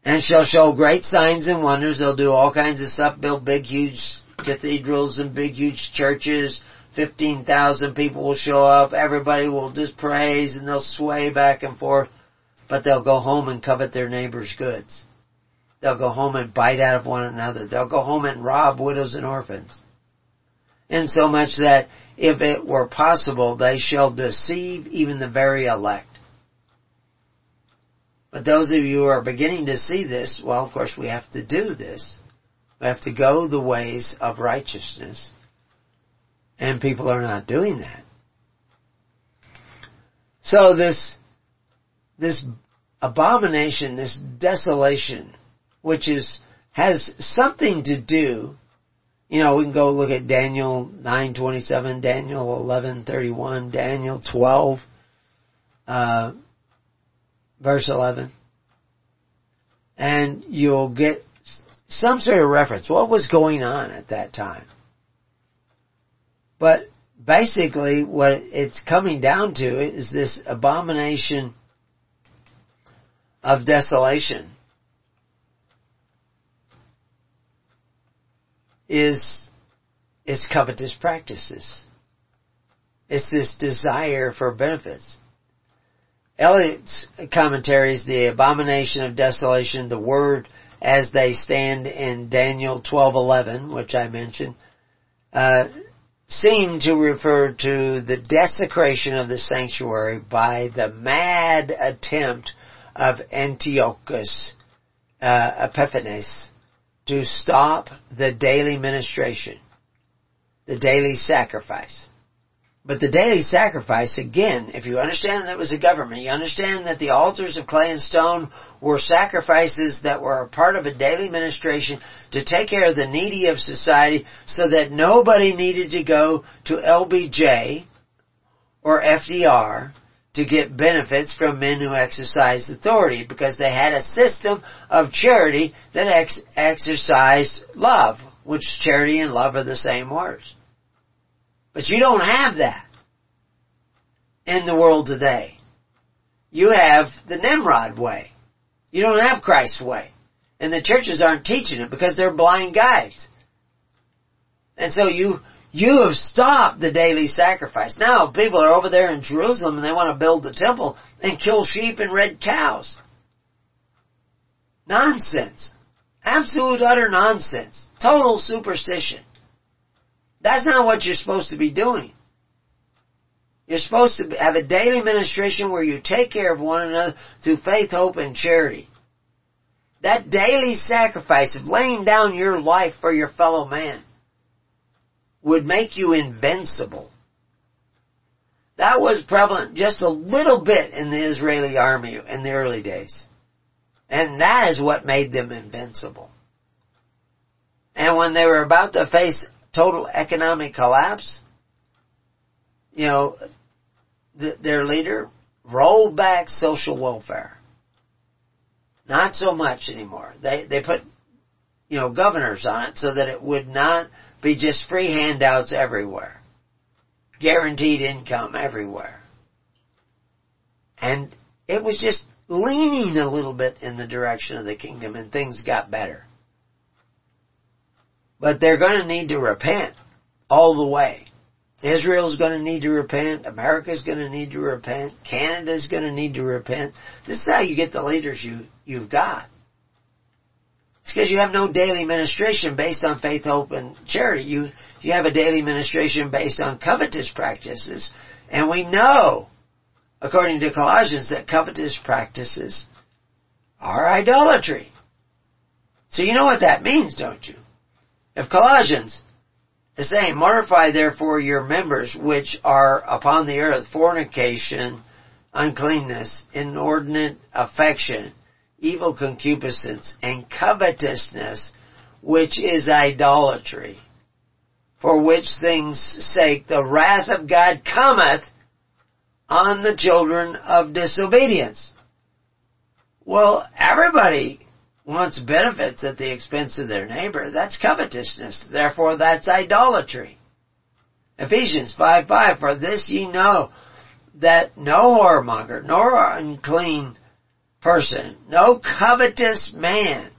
And shall show great signs and wonders. They'll do all kinds of stuff, build big, huge cathedrals and big, huge churches. 15,000 people will show up. Everybody will just praise and they'll sway back and forth. But they'll go home and covet their neighbor's goods. They'll go home and bite out of one another. They'll go home and rob widows and orphans. And so much that if it were possible, they shall deceive even the very elect. But those of you who are beginning to see this, well, of course, we have to do this. We have to go the ways of righteousness. And people are not doing that. So this, this abomination, this desolation, which is, has something to do, you know, we can go look at Daniel 9:27, Daniel 11:31, Daniel 12, uh, verse 11, and you'll get some sort of reference. What was going on at that time? But basically, what it's coming down to is this abomination of desolation is is covetous practices. It's this desire for benefits. Ellicott's commentaries, the abomination of desolation, the word as they stand in Daniel 12:11, which I mentioned, uh, seem to refer to the desecration of the sanctuary by the mad attempt of Antiochus uh, Epiphanes to stop the daily ministration, the daily sacrifice. But the daily sacrifice, again, if you understand that it was a government, you understand that the altars of clay and stone were sacrifices that were a part of a daily ministration to take care of the needy of society so that nobody needed to go to LBJ or FDR to get benefits from men who exercised authority because they had a system of charity that ex- exercised love, which charity and love are the same words. But you don't have that in the world today. You have the Nimrod way. You don't have Christ's way. And the churches aren't teaching it because they're blind guides. And so you, you have stopped the daily sacrifice. Now people are over there in Jerusalem and they want to build the temple and kill sheep and red cows. Nonsense. Absolute utter nonsense. Total superstition. That's not what you're supposed to be doing. You're supposed to have a daily ministration where you take care of one another through faith, hope, and charity. That daily sacrifice of laying down your life for your fellow man would make you invincible. That was prevalent just a little bit in the Israeli army in the early days. And that is what made them invincible. And when they were about to face total economic collapse, you know, th- their leader rolled back social welfare. Not so much anymore. They they put you know governors on it so that it would not be just free handouts everywhere. Guaranteed income everywhere. And it was just leaning a little bit in the direction of the kingdom and things got better. But they're going to need to repent all the way. Israel's going to need to repent. America's going to need to repent. Canada's going to need to repent. This is how you get the leaders you, you've got. It's because you have no daily ministration based on faith, hope, and charity. You, you have a daily ministration based on covetous practices. And we know, according to Colossians, that covetous practices are idolatry. So you know what that means, don't you? If Colossians is saying, mortify therefore your members which are upon the earth, fornication, uncleanness, inordinate affection, evil concupiscence, and covetousness, which is idolatry. For which things sake the wrath of God cometh on the children of disobedience. Well, everybody wants benefits at the expense of their neighbor, that's covetousness. Therefore, that's idolatry. Ephesians 5 5, for this ye know that no whoremonger, nor unclean person, no covetous man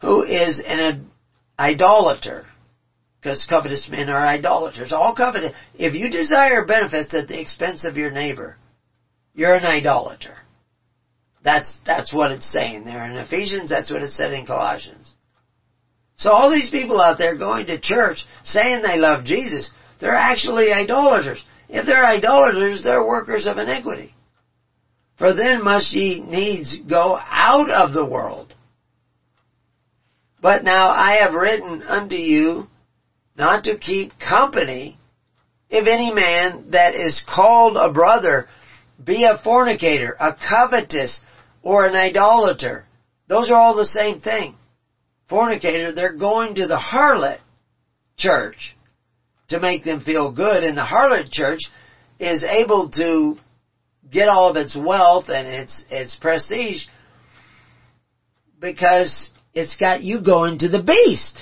who is an idolater, because covetous men are idolaters, all covetous. If you desire benefits at the expense of your neighbor, you're an idolater. That's, that's what it's saying there in Ephesians, that's what it said in Colossians. So all these people out there going to church saying they love Jesus, they're actually idolaters. If they're idolaters, they're workers of iniquity. For then must ye needs go out of the world. But now I have written unto you not to keep company if any man that is called a brother be a fornicator, a covetous, or an idolater. Those are all the same thing. Fornicator, they're going to the harlot church to make them feel good, and the harlot church is able to get all of its wealth and its its prestige because it's got you going to the beast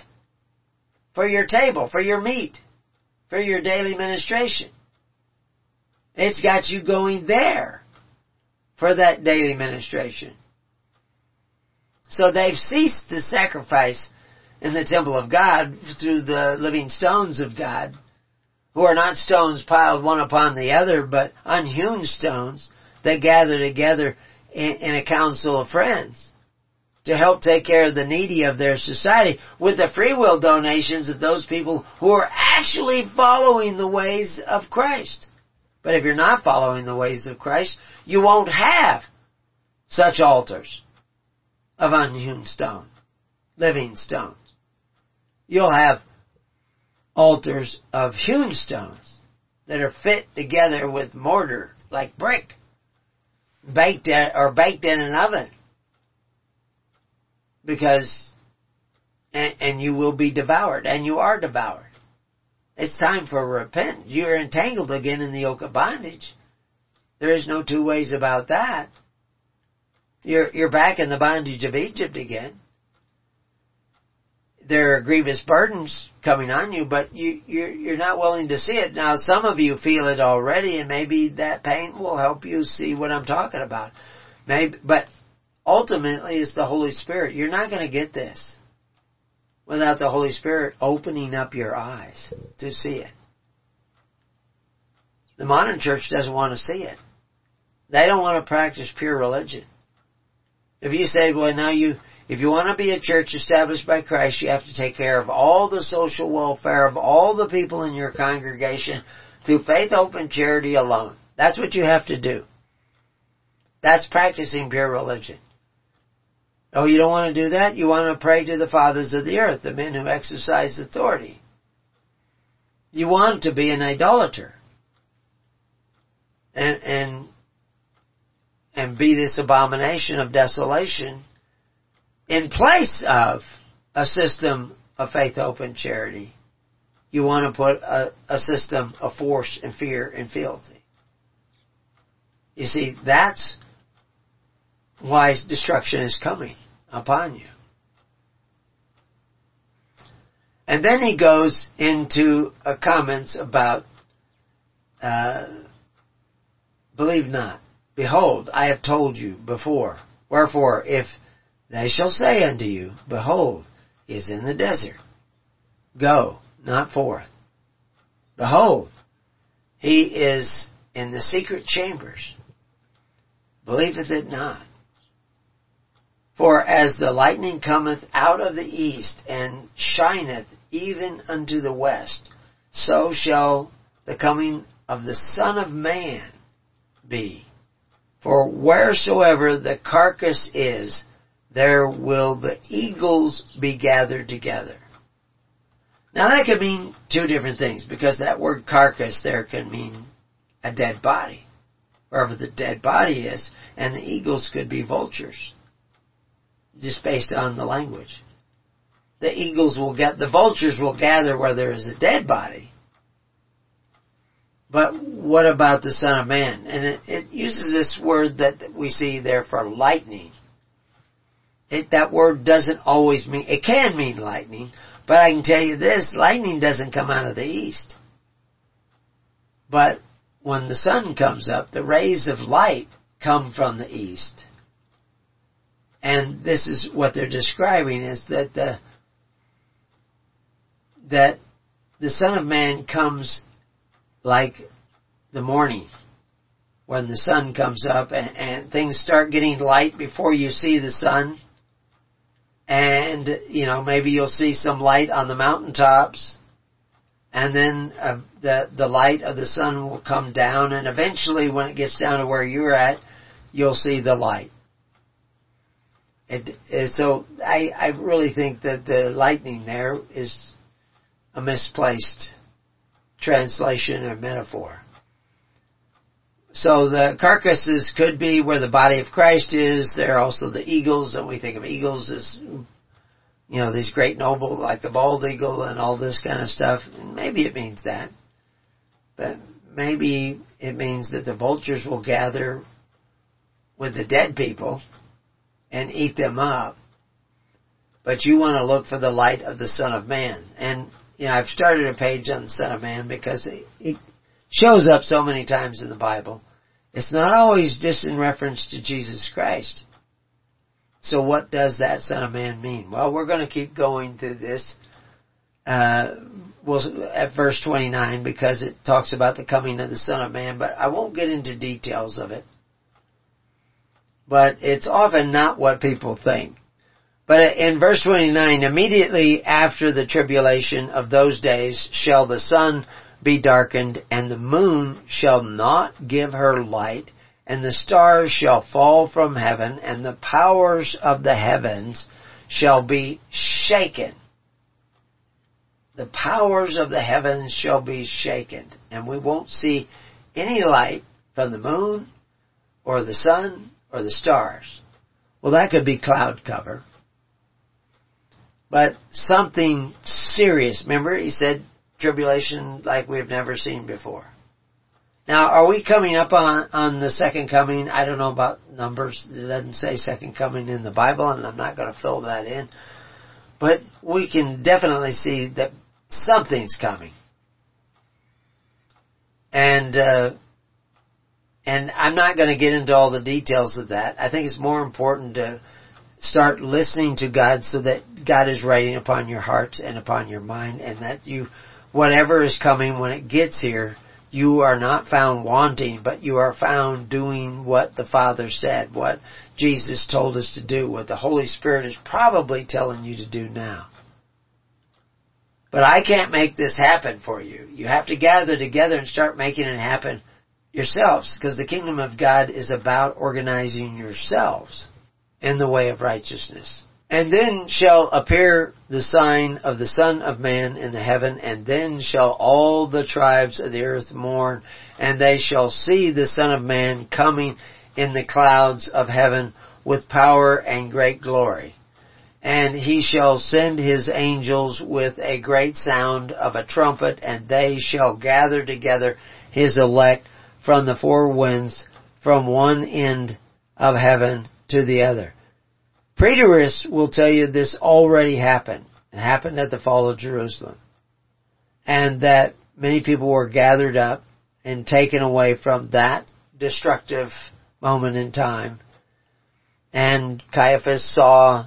for your table, for your meat, for your daily ministration. It's got you going there for that daily ministration. So they've ceased the sacrifice in the temple of God through the living stones of God, who are not stones piled one upon the other, but unhewn stones that gather together in, in a council of friends. to help take care of the needy of their society with the free will donations of those people who are actually following the ways of Christ. But if you're not following the ways of Christ, you won't have such altars of unhewn stone, living stones. You'll have altars of hewn stones that are fit together with mortar like brick, baked in, or baked in an oven because and, and you will be devoured and you are devoured. It's time for repentance. You're entangled again in the yoke of bondage. There is no two ways about that. You're, you're back in the bondage of Egypt again. There are grievous burdens coming on you, but you, you're, you're not willing to see it. Now, some of you feel it already, and maybe that pain will help you see what I'm talking about. Maybe, but ultimately it's the Holy Spirit. You're not going to get this without the Holy Spirit opening up your eyes to see it. The modern church doesn't want to see it. They don't want to practice pure religion. If you say, well, now you, if you want to be a church established by Christ, you have to take care of all the social welfare of all the people in your congregation through faith, hope, and charity alone. That's what you have to do. That's practicing pure religion. Oh, you don't want to do that? You want to pray to the fathers of the earth, the men who exercise authority. You want to be an idolater. And, and, and be this abomination of desolation in place of a system of faith, hope, and charity. You want to put a, a system of force and fear and fealty. You see, that's why destruction is coming upon you. And then he goes into comments about, uh, believe not. Behold, I have told you before. Wherefore, if they shall say unto you, Behold, he is in the desert. Go, not forth. Behold, he is in the secret chambers. Believeth it not. For as the lightning cometh out of the east and shineth even unto the west, so shall the coming of the Son of Man be. For wheresoever the carcass is, there will the eagles be gathered together. Now that could mean two different things, because that word carcass there can mean a dead body, wherever the dead body is, and the eagles could be vultures just based on the language. The eagles will get, the vultures will gather where there is a dead body. But what about the Son of Man? And it, it uses this word that we see there for lightning. It, that word doesn't always mean, it can mean lightning, but I can tell you this, lightning doesn't come out of the east. But when the sun comes up, the rays of light come from the east. And this is what they're describing is that the, that the Son of Man comes like the morning when the sun comes up and, and things start getting light before you see the sun. And, you know, maybe you'll see some light on the mountaintops. And then uh, the, the light of the sun will come down and eventually when it gets down to where you're at, you'll see the light. And, and so I, I really think that the lightning there is a misplaced translation or metaphor. So the carcasses could be where the body of Christ is. There are also the eagles, and we think of eagles as, you know, these great noble, like the bald eagle and all this kind of stuff. Maybe it means that. But maybe it means that the vultures will gather with the dead people and eat them up. But you want to look for the light of the Son of Man. And, you know, I've started a page on the Son of Man because it, it shows up so many times in the Bible. It's not always just in reference to Jesus Christ. So what does that Son of Man mean? Well, we're going to keep going through this. Uh, well, at verse 29 because it talks about the coming of the Son of Man, but I won't get into details of it but it's often not what people think. But in verse 29, immediately after the tribulation of those days shall the sun be darkened, and the moon shall not give her light, and the stars shall fall from heaven, and the powers of the heavens shall be shaken. The powers of the heavens shall be shaken, and we won't see any light from the moon, or the sun, or the stars. Well, that could be cloud cover. But something serious. Remember, he said tribulation like we've never seen before. Now, are we coming up on, on the second coming? I don't know about numbers. It doesn't say second coming in the Bible, and I'm not going to fill that in. But we can definitely see that something's coming. And, uh, and I'm not going to get into all the details of that. I think it's more important to start listening to God so that God is writing upon your heart and upon your mind and that you whatever is coming when it gets here, you are not found wanting, but you are found doing what the Father said, what Jesus told us to do, what the Holy Spirit is probably telling you to do now. But I can't make this happen for you. You have to gather together and start making it happen yourselves, because the kingdom of God is about organizing yourselves in the way of righteousness. And then shall appear the sign of the Son of Man in the heaven, and then shall all the tribes of the earth mourn, and they shall see the Son of Man coming in the clouds of heaven with power and great glory. And he shall send his angels with a great sound of a trumpet, and they shall gather together his elect from the four winds, from one end of heaven to the other. Preterists will tell you this already happened. It happened at the fall of Jerusalem. And that many people were gathered up and taken away from that destructive moment in time. And Caiaphas saw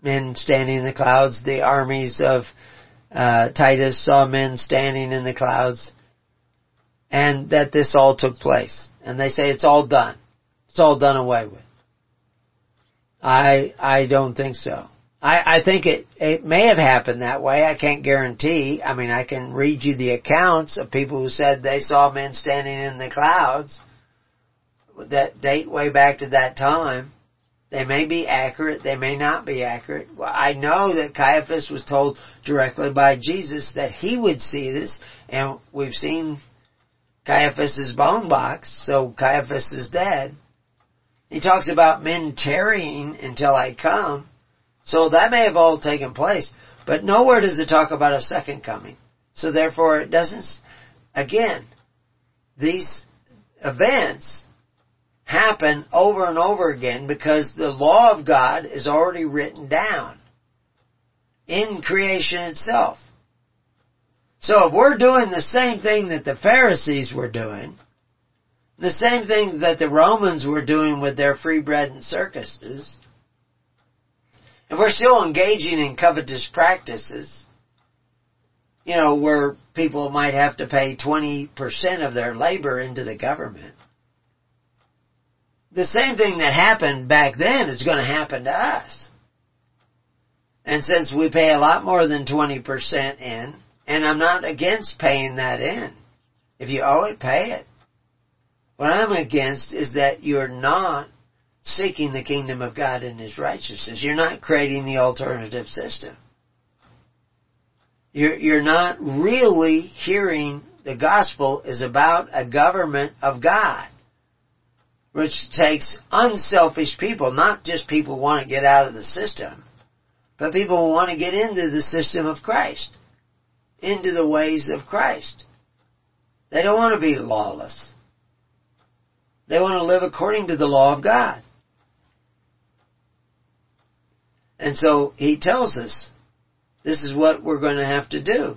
men standing in the clouds. The armies of uh, Titus saw men standing in the clouds. And that this all took place. And they say it's all done. It's all done away with. I I don't think so. I, I think it it may have happened that way. I can't guarantee. I mean, I can read you the accounts of people who said they saw men standing in the clouds that date way back to that time. They may be accurate, they may not be accurate. Well, I know that Caiaphas was told directly by Jesus that he would see this, and we've seen Caiaphas's bone box, so Caiaphas is dead. He talks about men tarrying until I come. So that may have all taken place. But nowhere does it talk about a second coming. So therefore it doesn't, again, these events happen over and over again because the law of God is already written down in creation itself. So if we're doing the same thing that the Pharisees were doing, the same thing that the Romans were doing with their free bread and circuses. And we're still engaging in covetous practices, you know, where people might have to pay 20% of their labor into the government. The same thing that happened back then is going to happen to us. And since we pay a lot more than 20% in, and I'm not against paying that in. If you owe it, pay it. What I'm against is that you're not seeking the kingdom of God and His righteousness. You're not creating the alternative system. You're, you're not really hearing the gospel is about a government of God, which takes unselfish people, not just people who want to get out of the system, but people who want to get into the system of Christ, into the ways of Christ. They don't want to be lawless. They want to live according to the law of God. And so he tells us this is what we're going to have to do.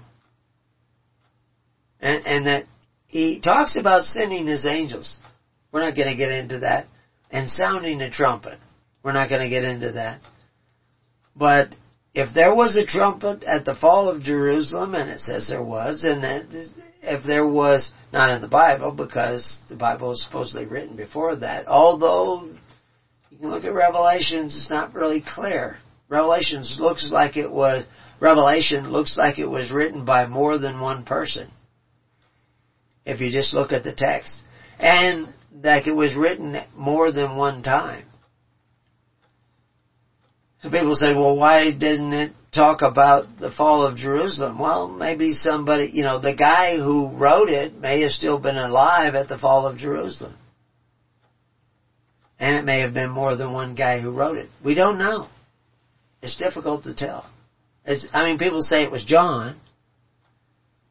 And, and that he talks about sending his angels. We're not going to get into that. And sounding a trumpet. We're not going to get into that. But if there was a trumpet at the fall of Jerusalem, and it says there was, and that if there was, not in the Bible, because the Bible is supposedly written before that, although you can look at Revelations, it's not really clear Revelations looks like it was, Revelation looks like it was written by more than one person. If you just look at the text. And like it was written more than one time. And people say, well, why didn't it talk about the fall of Jerusalem? Well, maybe somebody, you know, the guy who wrote it may have still been alive at the fall of Jerusalem. And it may have been more than one guy who wrote it. We don't know. It's difficult to tell. It's, I mean, people say it was John,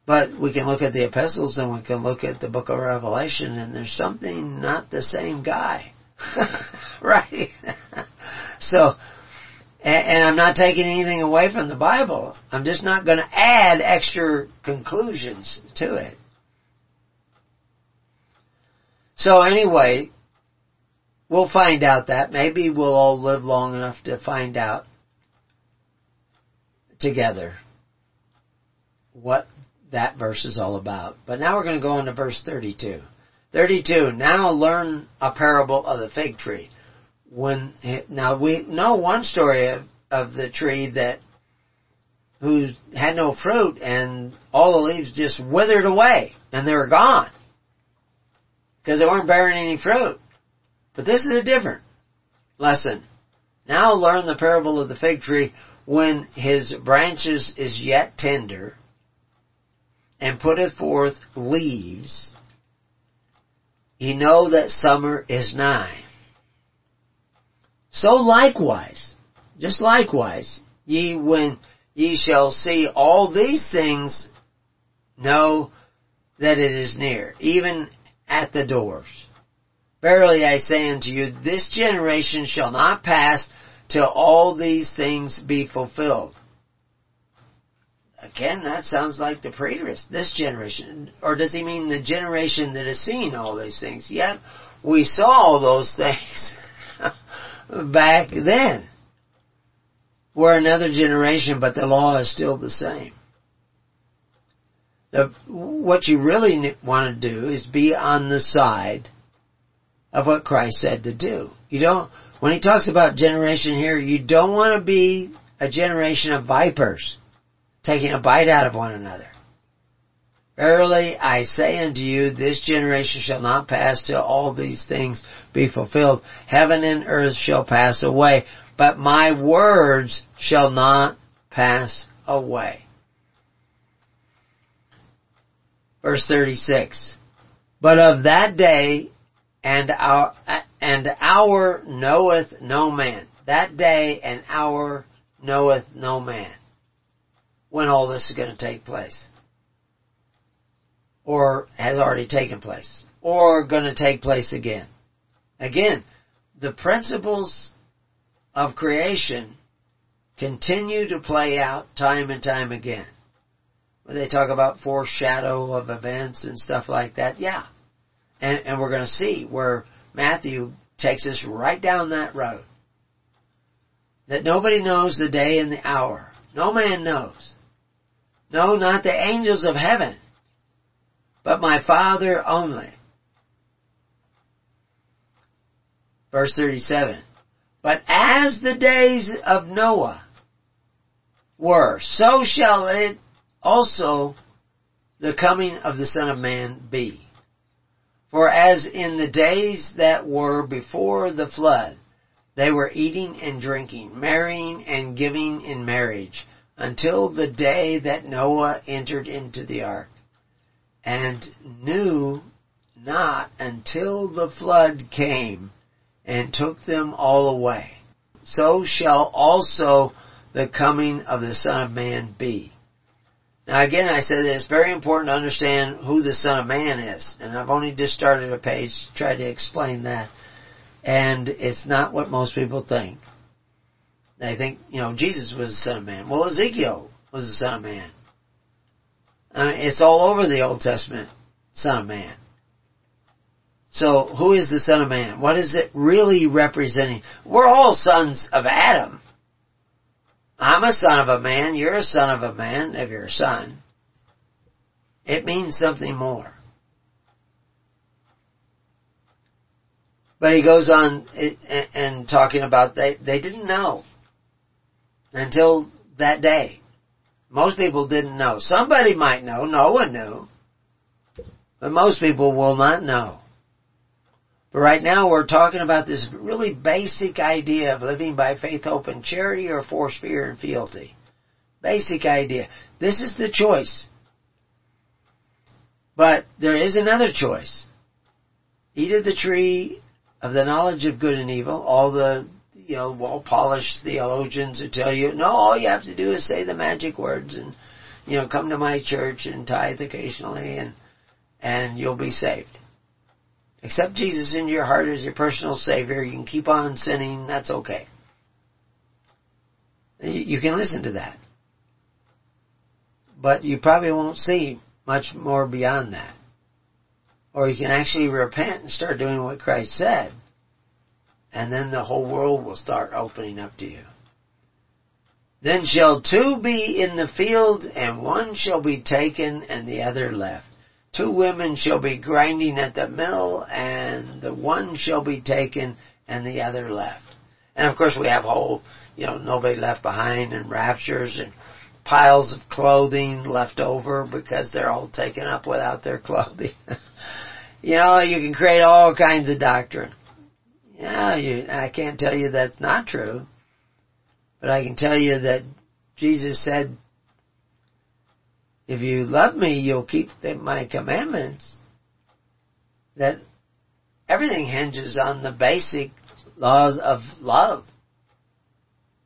but we can look at the epistles and we can look at the book of Revelation and there's something not the same guy. right? so, and, I'm not taking anything away from the Bible. I'm just not going to add extra conclusions to it. So anyway, we'll find out that. Maybe we'll all live long enough to find out together what that verse is all about. But now we're going to go into verse 32. 32. Now learn a parable of the fig tree. When now we know one story of, of the tree that who had no fruit and all the leaves just withered away and they were gone because they weren't bearing any fruit. But this is a different lesson. Now learn the parable of the fig tree when his branches is yet tender and putteth forth leaves, ye know that summer is nigh. So likewise, just likewise, ye when ye shall see all these things, know that it is near, even at the doors. Verily I say unto you, this generation shall not pass till all these things be fulfilled. Again, that sounds like the preterist, this generation. Or does he mean the generation that has seen all these things? Yet, we saw all those things back then. We're another generation, but the law is still the same. The, what you really want to do is be on the side of what Christ said to do. You don't, when he talks about generation here, you don't want to be a generation of vipers, taking a bite out of one another. Verily I say unto you, this generation shall not pass till all these things be fulfilled. Heaven and earth shall pass away, but my words shall not pass away. Verse 36. But of that day and our, and hour knoweth no man. That day and hour knoweth no man. When all this is going to take place. Or has already taken place. Or going to take place again. Again, the principles of creation continue to play out time and time again. When they talk about foreshadow of events and stuff like that, yeah, and, and we're going to see where Matthew takes us right down that road. That nobody knows the day and the hour. No man knows. No, not the angels of heaven, but my Father only. Verse 37. But as the days of Noah were, so shall it also the coming of the Son of Man be. For as in the days that were before the flood, they were eating and drinking, marrying and giving in marriage, until the day that Noah entered into the ark, and knew not until the flood came and took them all away. So shall also the coming of the Son of Man be. Now again, I said that it's very important to understand who the Son of Man is, and I've only just started a page to try to explain that. And it's not what most people think. They think, you know, Jesus was the Son of Man. Well, Ezekiel was the Son of Man. Mean, it's all over the Old Testament, Son of Man. So, who is the Son of Man? What is it really representing? We're all sons of Adam. I'm a son of a man, you're a son of a man, if you're a son. It means something more. But he goes on and talking about they, they didn't know. until that day. Most people didn't know. Somebody might know. No one knew. But most people will not know. But right now we're talking about this really basic idea of living by faith, hope, and charity or force, fear, and fealty. Basic idea. This is the choice. But there is another choice. Eat of the tree of the knowledge of good and evil. All the, you know, well-polished theologians who tell you, no, all you have to do is say the magic words and, you know, come to my church and tithe occasionally and, and you'll be saved. Accept Jesus into your heart as your personal Savior. You can keep on sinning. That's okay. You can listen to that. But you probably won't see much more beyond that. Or you can actually repent and start doing what Christ said. And then the whole world will start opening up to you. Then shall two be in the field, and one shall be taken, and the other left. Two women shall be grinding at the mill, and the one shall be taken, and the other left. And of course we have whole, you know, nobody left behind, and raptures, and piles of clothing left over because they're all taken up without their clothing. you know, you can create all kinds of doctrine. Yeah, you, I can't tell you that's not true, but I can tell you that Jesus said if you love me, you'll keep my commandments. That everything hinges on the basic laws of love.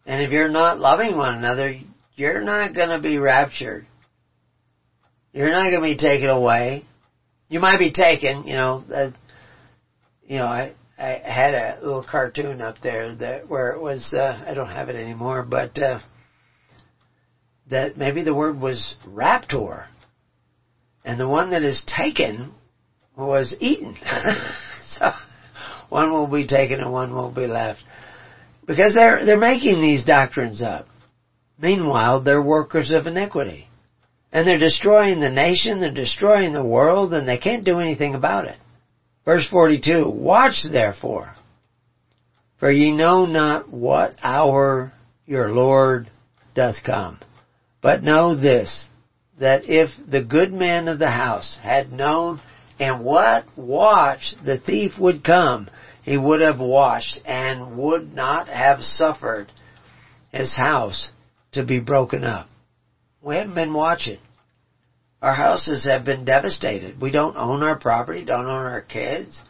And if you're not loving one another, you're not going to be raptured. You're not going to be taken away. You might be taken, you know, you know, I, I had a little cartoon up there that where it was, uh, I don't have it anymore, but, uh, that maybe the word was raptor. And the one that is taken was eaten. so one will be taken and one will be left. Because they're, they're making these doctrines up. Meanwhile, they're workers of iniquity. And they're destroying the nation, they're destroying the world, and they can't do anything about it. Verse 42, Watch therefore, for ye know not what hour your Lord doth come. But know this, that if the good man of the house had known and what watch the thief would come, he would have watched and would not have suffered his house to be broken up. We haven't been watching. Our houses have been devastated. We don't own our property, don't own our kids.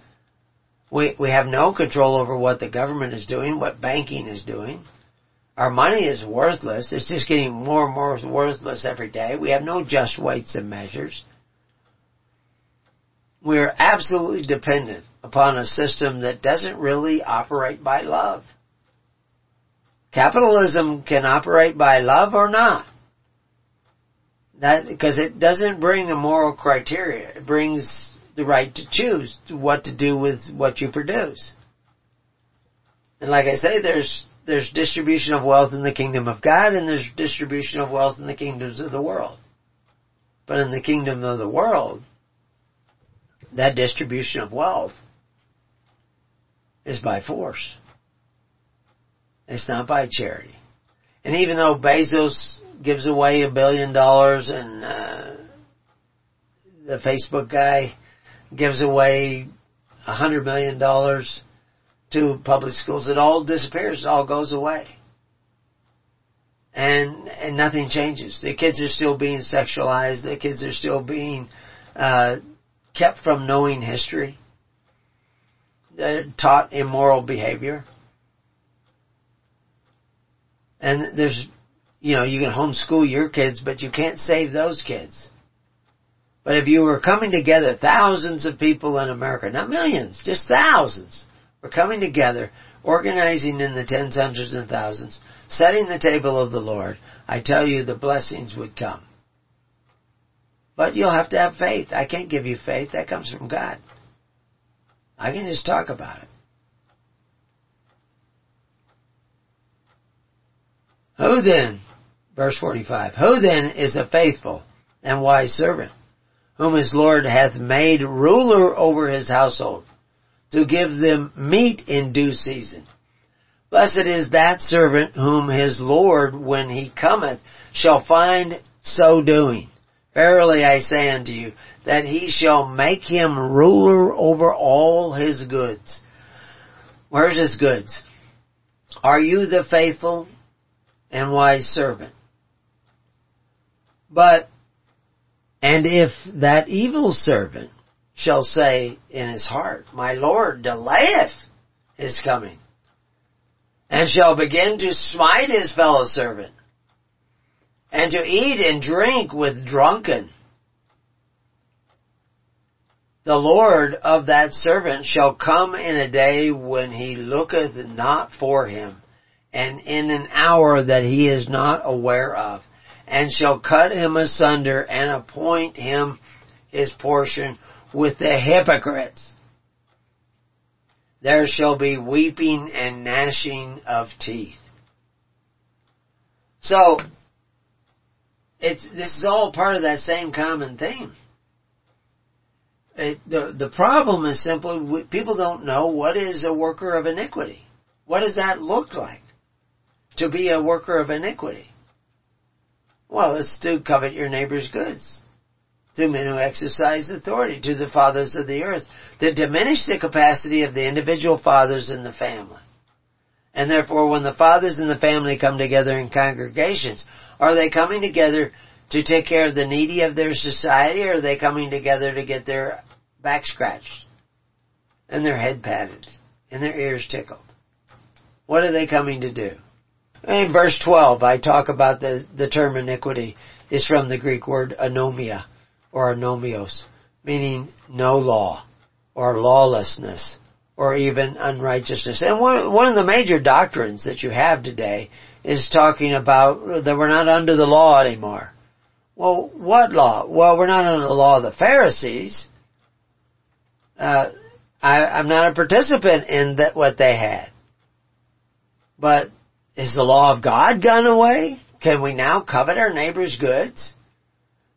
We, we have no control over what the government is doing, what banking is doing. Our money is worthless. It's just getting more and more worthless every day. We have no just weights and measures. We are absolutely dependent upon a system that doesn't really operate by love. Capitalism can operate by love or not. Because it doesn't bring a moral criteria. It brings the right to choose what to do with what you produce. And like I say, there's there's distribution of wealth in the kingdom of God and there's distribution of wealth in the kingdoms of the world. But in the kingdom of the world, that distribution of wealth is by force. It's not by charity. And even though Bezos gives away a billion dollars and uh, the Facebook guy gives away a hundred million dollars, to public schools, it all disappears. It all goes away. And, and nothing changes. The kids are still being sexualized. The kids are still being, uh, kept from knowing history. They're taught immoral behavior. And there's, you know, you can homeschool your kids, but you can't save those kids. But if you were coming together, thousands of people in America, not millions, just thousands, we're coming together, organizing in the tens, hundreds, and thousands, setting the table of the Lord. I tell you, the blessings would come. But you'll have to have faith. I can't give you faith. That comes from God. I can just talk about it. Who then, verse 45, who then is a faithful and wise servant, whom his Lord hath made ruler over his household, to give them meat in due season. Blessed is that servant whom his Lord, when he cometh, shall find so doing. Verily I say unto you, that he shall make him ruler over all his goods. Where's his goods? Are you the faithful and wise servant? But, and if that evil servant shall say in his heart, My Lord delayeth his coming, and shall begin to smite his fellow servant, and to eat and drink with drunken, the Lord of that servant shall come in a day when he looketh not for him, and in an hour that he is not aware of, and shall cut him asunder and appoint him his portion with the hypocrites. There shall be weeping and gnashing of teeth. So, it's, this is all part of that same common theme. It, the, the problem is simply people don't know what is a worker of iniquity. What does that look like? To be a worker of iniquity. Well, it's to covet your neighbor's goods. To men who exercise authority, to the fathers of the earth, that diminish the capacity of the individual fathers in the family. And therefore, when the fathers in the family come together in congregations, are they coming together to take care of the needy of their society, or are they coming together to get their back scratched and their head patted and their ears tickled? What are they coming to do? In verse 12, I talk about the, the term iniquity is from the Greek word anomia or anomios, meaning no law or lawlessness or even unrighteousness. And one, one of the major doctrines that you have today is talking about that we're not under the law anymore. Well, what law? Well, we're not under the law of the Pharisees. Uh, I, I'm not a participant in that what they had. But is the law of God gone away? Can we now covet our neighbor's goods?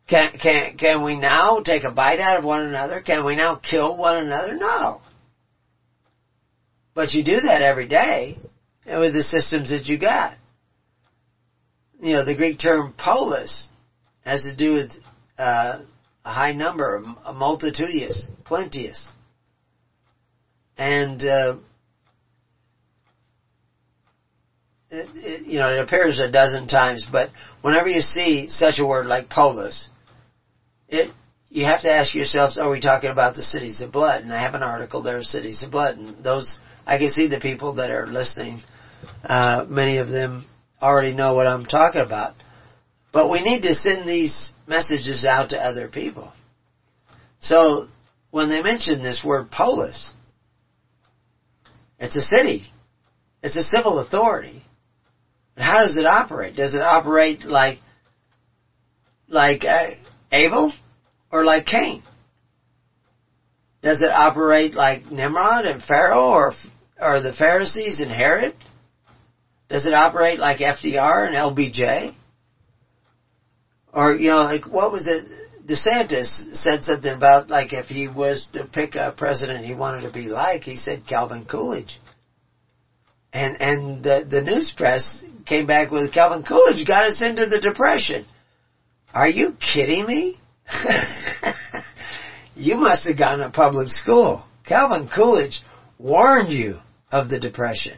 Can, can, can we now take a bite out of one another? Can we now kill one another? No. But you do that every day with the systems that you got. You know, the Greek term polis has to do with uh, a high number, a multitudinous, plenteous. And uh, it, you know, it appears a dozen times, but whenever you see such a word like polis, it you have to ask yourselves, are we talking about the cities of blood? And I have an article there, cities of blood, and those I can see the people that are listening. Uh, many of them already know what I'm talking about, but we need to send these messages out to other people. So when they mention this word polis, it's a city. It's a civil authority. How does it operate? Does it operate like like uh, Abel or like Cain? Does it operate like Nimrod and Pharaoh or or the Pharisees and Herod? Does it operate like FDR and LBJ? Or you know, like what was it? DeSantis said something about like if he was to pick a president he wanted to be like, he said Calvin Coolidge. And and the the news press came back with Calvin Coolidge got us into the depression. Are you kidding me? you must have gone to public school. Calvin Coolidge warned you of the depression.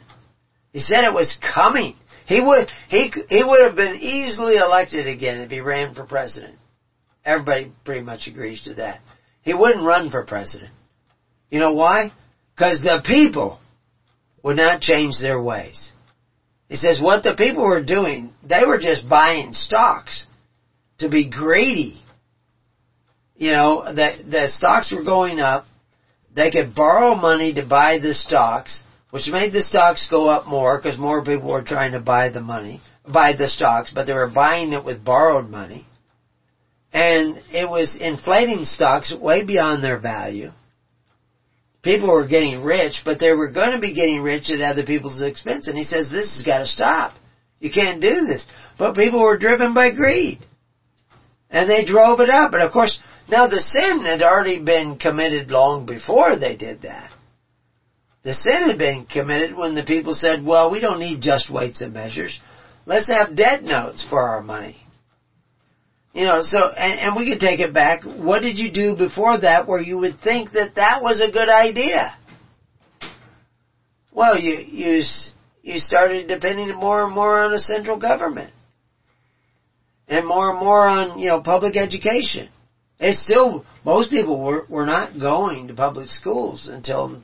He said it was coming. He would he he would have been easily elected again if he ran for president. Everybody pretty much agrees to that. He wouldn't run for president. You know why? Because the people would not change their ways. He says what the people were doing, they were just buying stocks to be greedy. You know, that the stocks were going up. They could borrow money to buy the stocks, which made the stocks go up more because more people were trying to buy the money, buy the stocks, but they were buying it with borrowed money. And it was inflating stocks way beyond their value people were getting rich, but they were going to be getting rich at other people's expense. And he says, this has got to stop. You can't do this. But people were driven by greed. And they drove it up. And of course, now the sin had already been committed long before they did that. The sin had been committed when the people said, well, we don't need just weights and measures. Let's have dead notes for our money. You know, so, and, and we could take it back. What did you do before that where you would think that that was a good idea? Well, you, you, you started depending more and more on a central government. And more and more on, you know, public education. It's still, most people were, were not going to public schools until,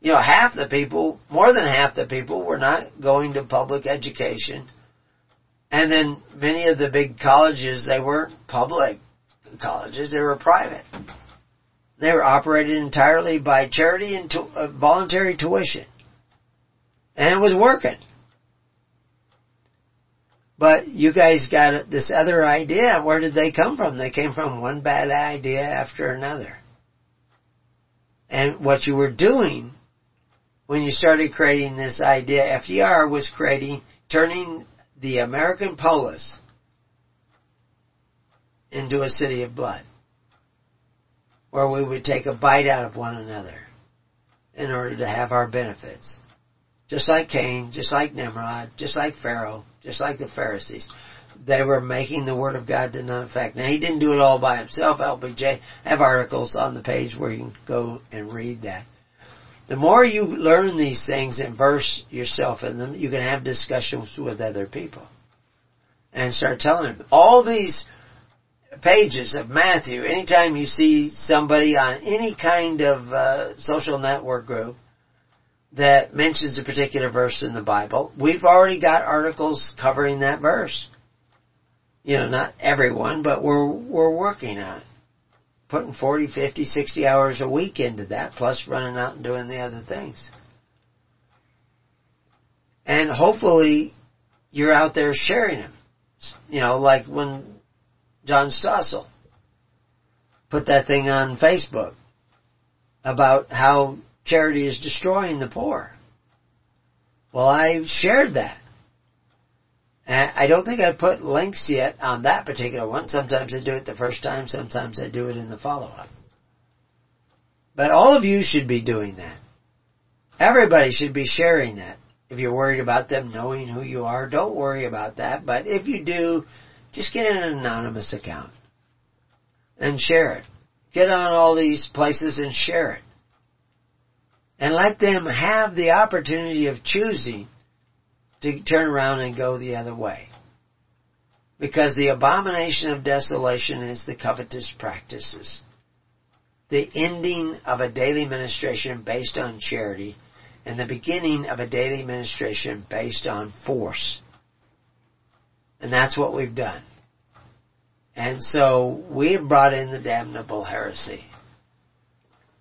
you know, half the people, more than half the people were not going to public education and then many of the big colleges, they weren't public colleges, they were private. They were operated entirely by charity and to, uh, voluntary tuition. And it was working. But you guys got this other idea. Where did they come from? They came from one bad idea after another. And what you were doing when you started creating this idea, FDR was creating, turning the American polis into a city of blood, where we would take a bite out of one another in order to have our benefits. Just like Cain, just like Nimrod, just like Pharaoh, just like the Pharisees. They were making the Word of God to none effect. Now, he didn't do it all by himself. LBJ have articles on the page where you can go and read that. The more you learn these things and verse yourself in them, you can have discussions with other people. And start telling them. All these pages of Matthew, anytime you see somebody on any kind of uh, social network group that mentions a particular verse in the Bible, we've already got articles covering that verse. You know, not everyone, but we're, we're working on it putting 40, 50, 60 hours a week into that, plus running out and doing the other things. And hopefully you're out there sharing them. You know, like when John Stossel put that thing on Facebook about how charity is destroying the poor. Well, I shared that. And I don't think I put links yet on that particular one. Sometimes I do it the first time, sometimes I do it in the follow-up. But all of you should be doing that. Everybody should be sharing that. If you're worried about them knowing who you are, don't worry about that. But if you do, just get an anonymous account and share it. Get on all these places and share it. And let them have the opportunity of choosing to turn around and go the other way. Because the abomination of desolation is the covetous practices. The ending of a daily ministration based on charity and the beginning of a daily ministration based on force. And that's what we've done. And so we have brought in the damnable heresy.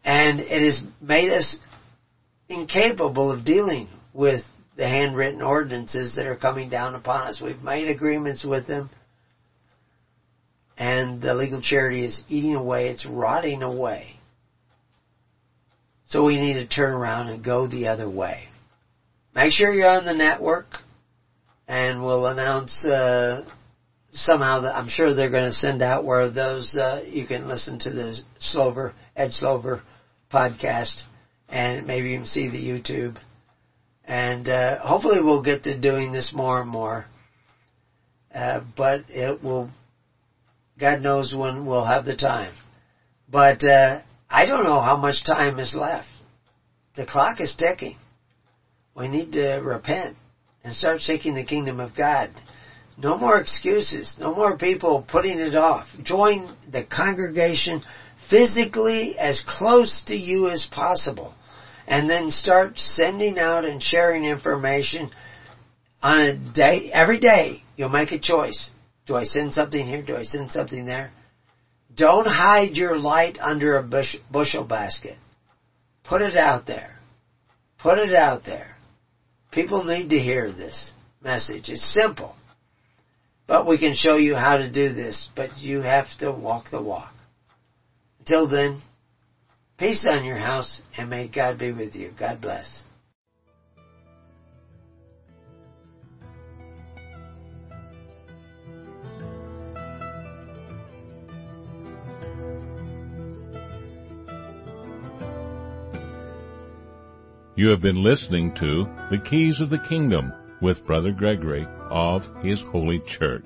And it has made us incapable of dealing with the handwritten ordinances that are coming down upon us. We've made agreements with them, and the legal charity is eating away, it's rotting away. So we need to turn around and go the other way. Make sure you're on the network, and we'll announce uh, somehow that I'm sure they're going to send out where those uh, you can listen to the Slover Ed Slover podcast, and maybe even see the YouTube and uh, hopefully we'll get to doing this more and more. Uh, but it will, God knows when we'll have the time. But uh, I don't know how much time is left. The clock is ticking. We need to repent and start seeking the kingdom of God. No more excuses. No more people putting it off. Join the congregation physically as close to you as possible and then start sending out and sharing information on a day, every day. You'll make a choice. Do I send something here? Do I send something there? Don't hide your light under a bush, bushel basket. Put it out there. Put it out there. People need to hear this message. It's simple. But we can show you how to do this, but you have to walk the walk. Until then, Peace on your house, and may God be with you. God bless. You have been listening to The Keys of the Kingdom with Brother Gregory of His Holy Church.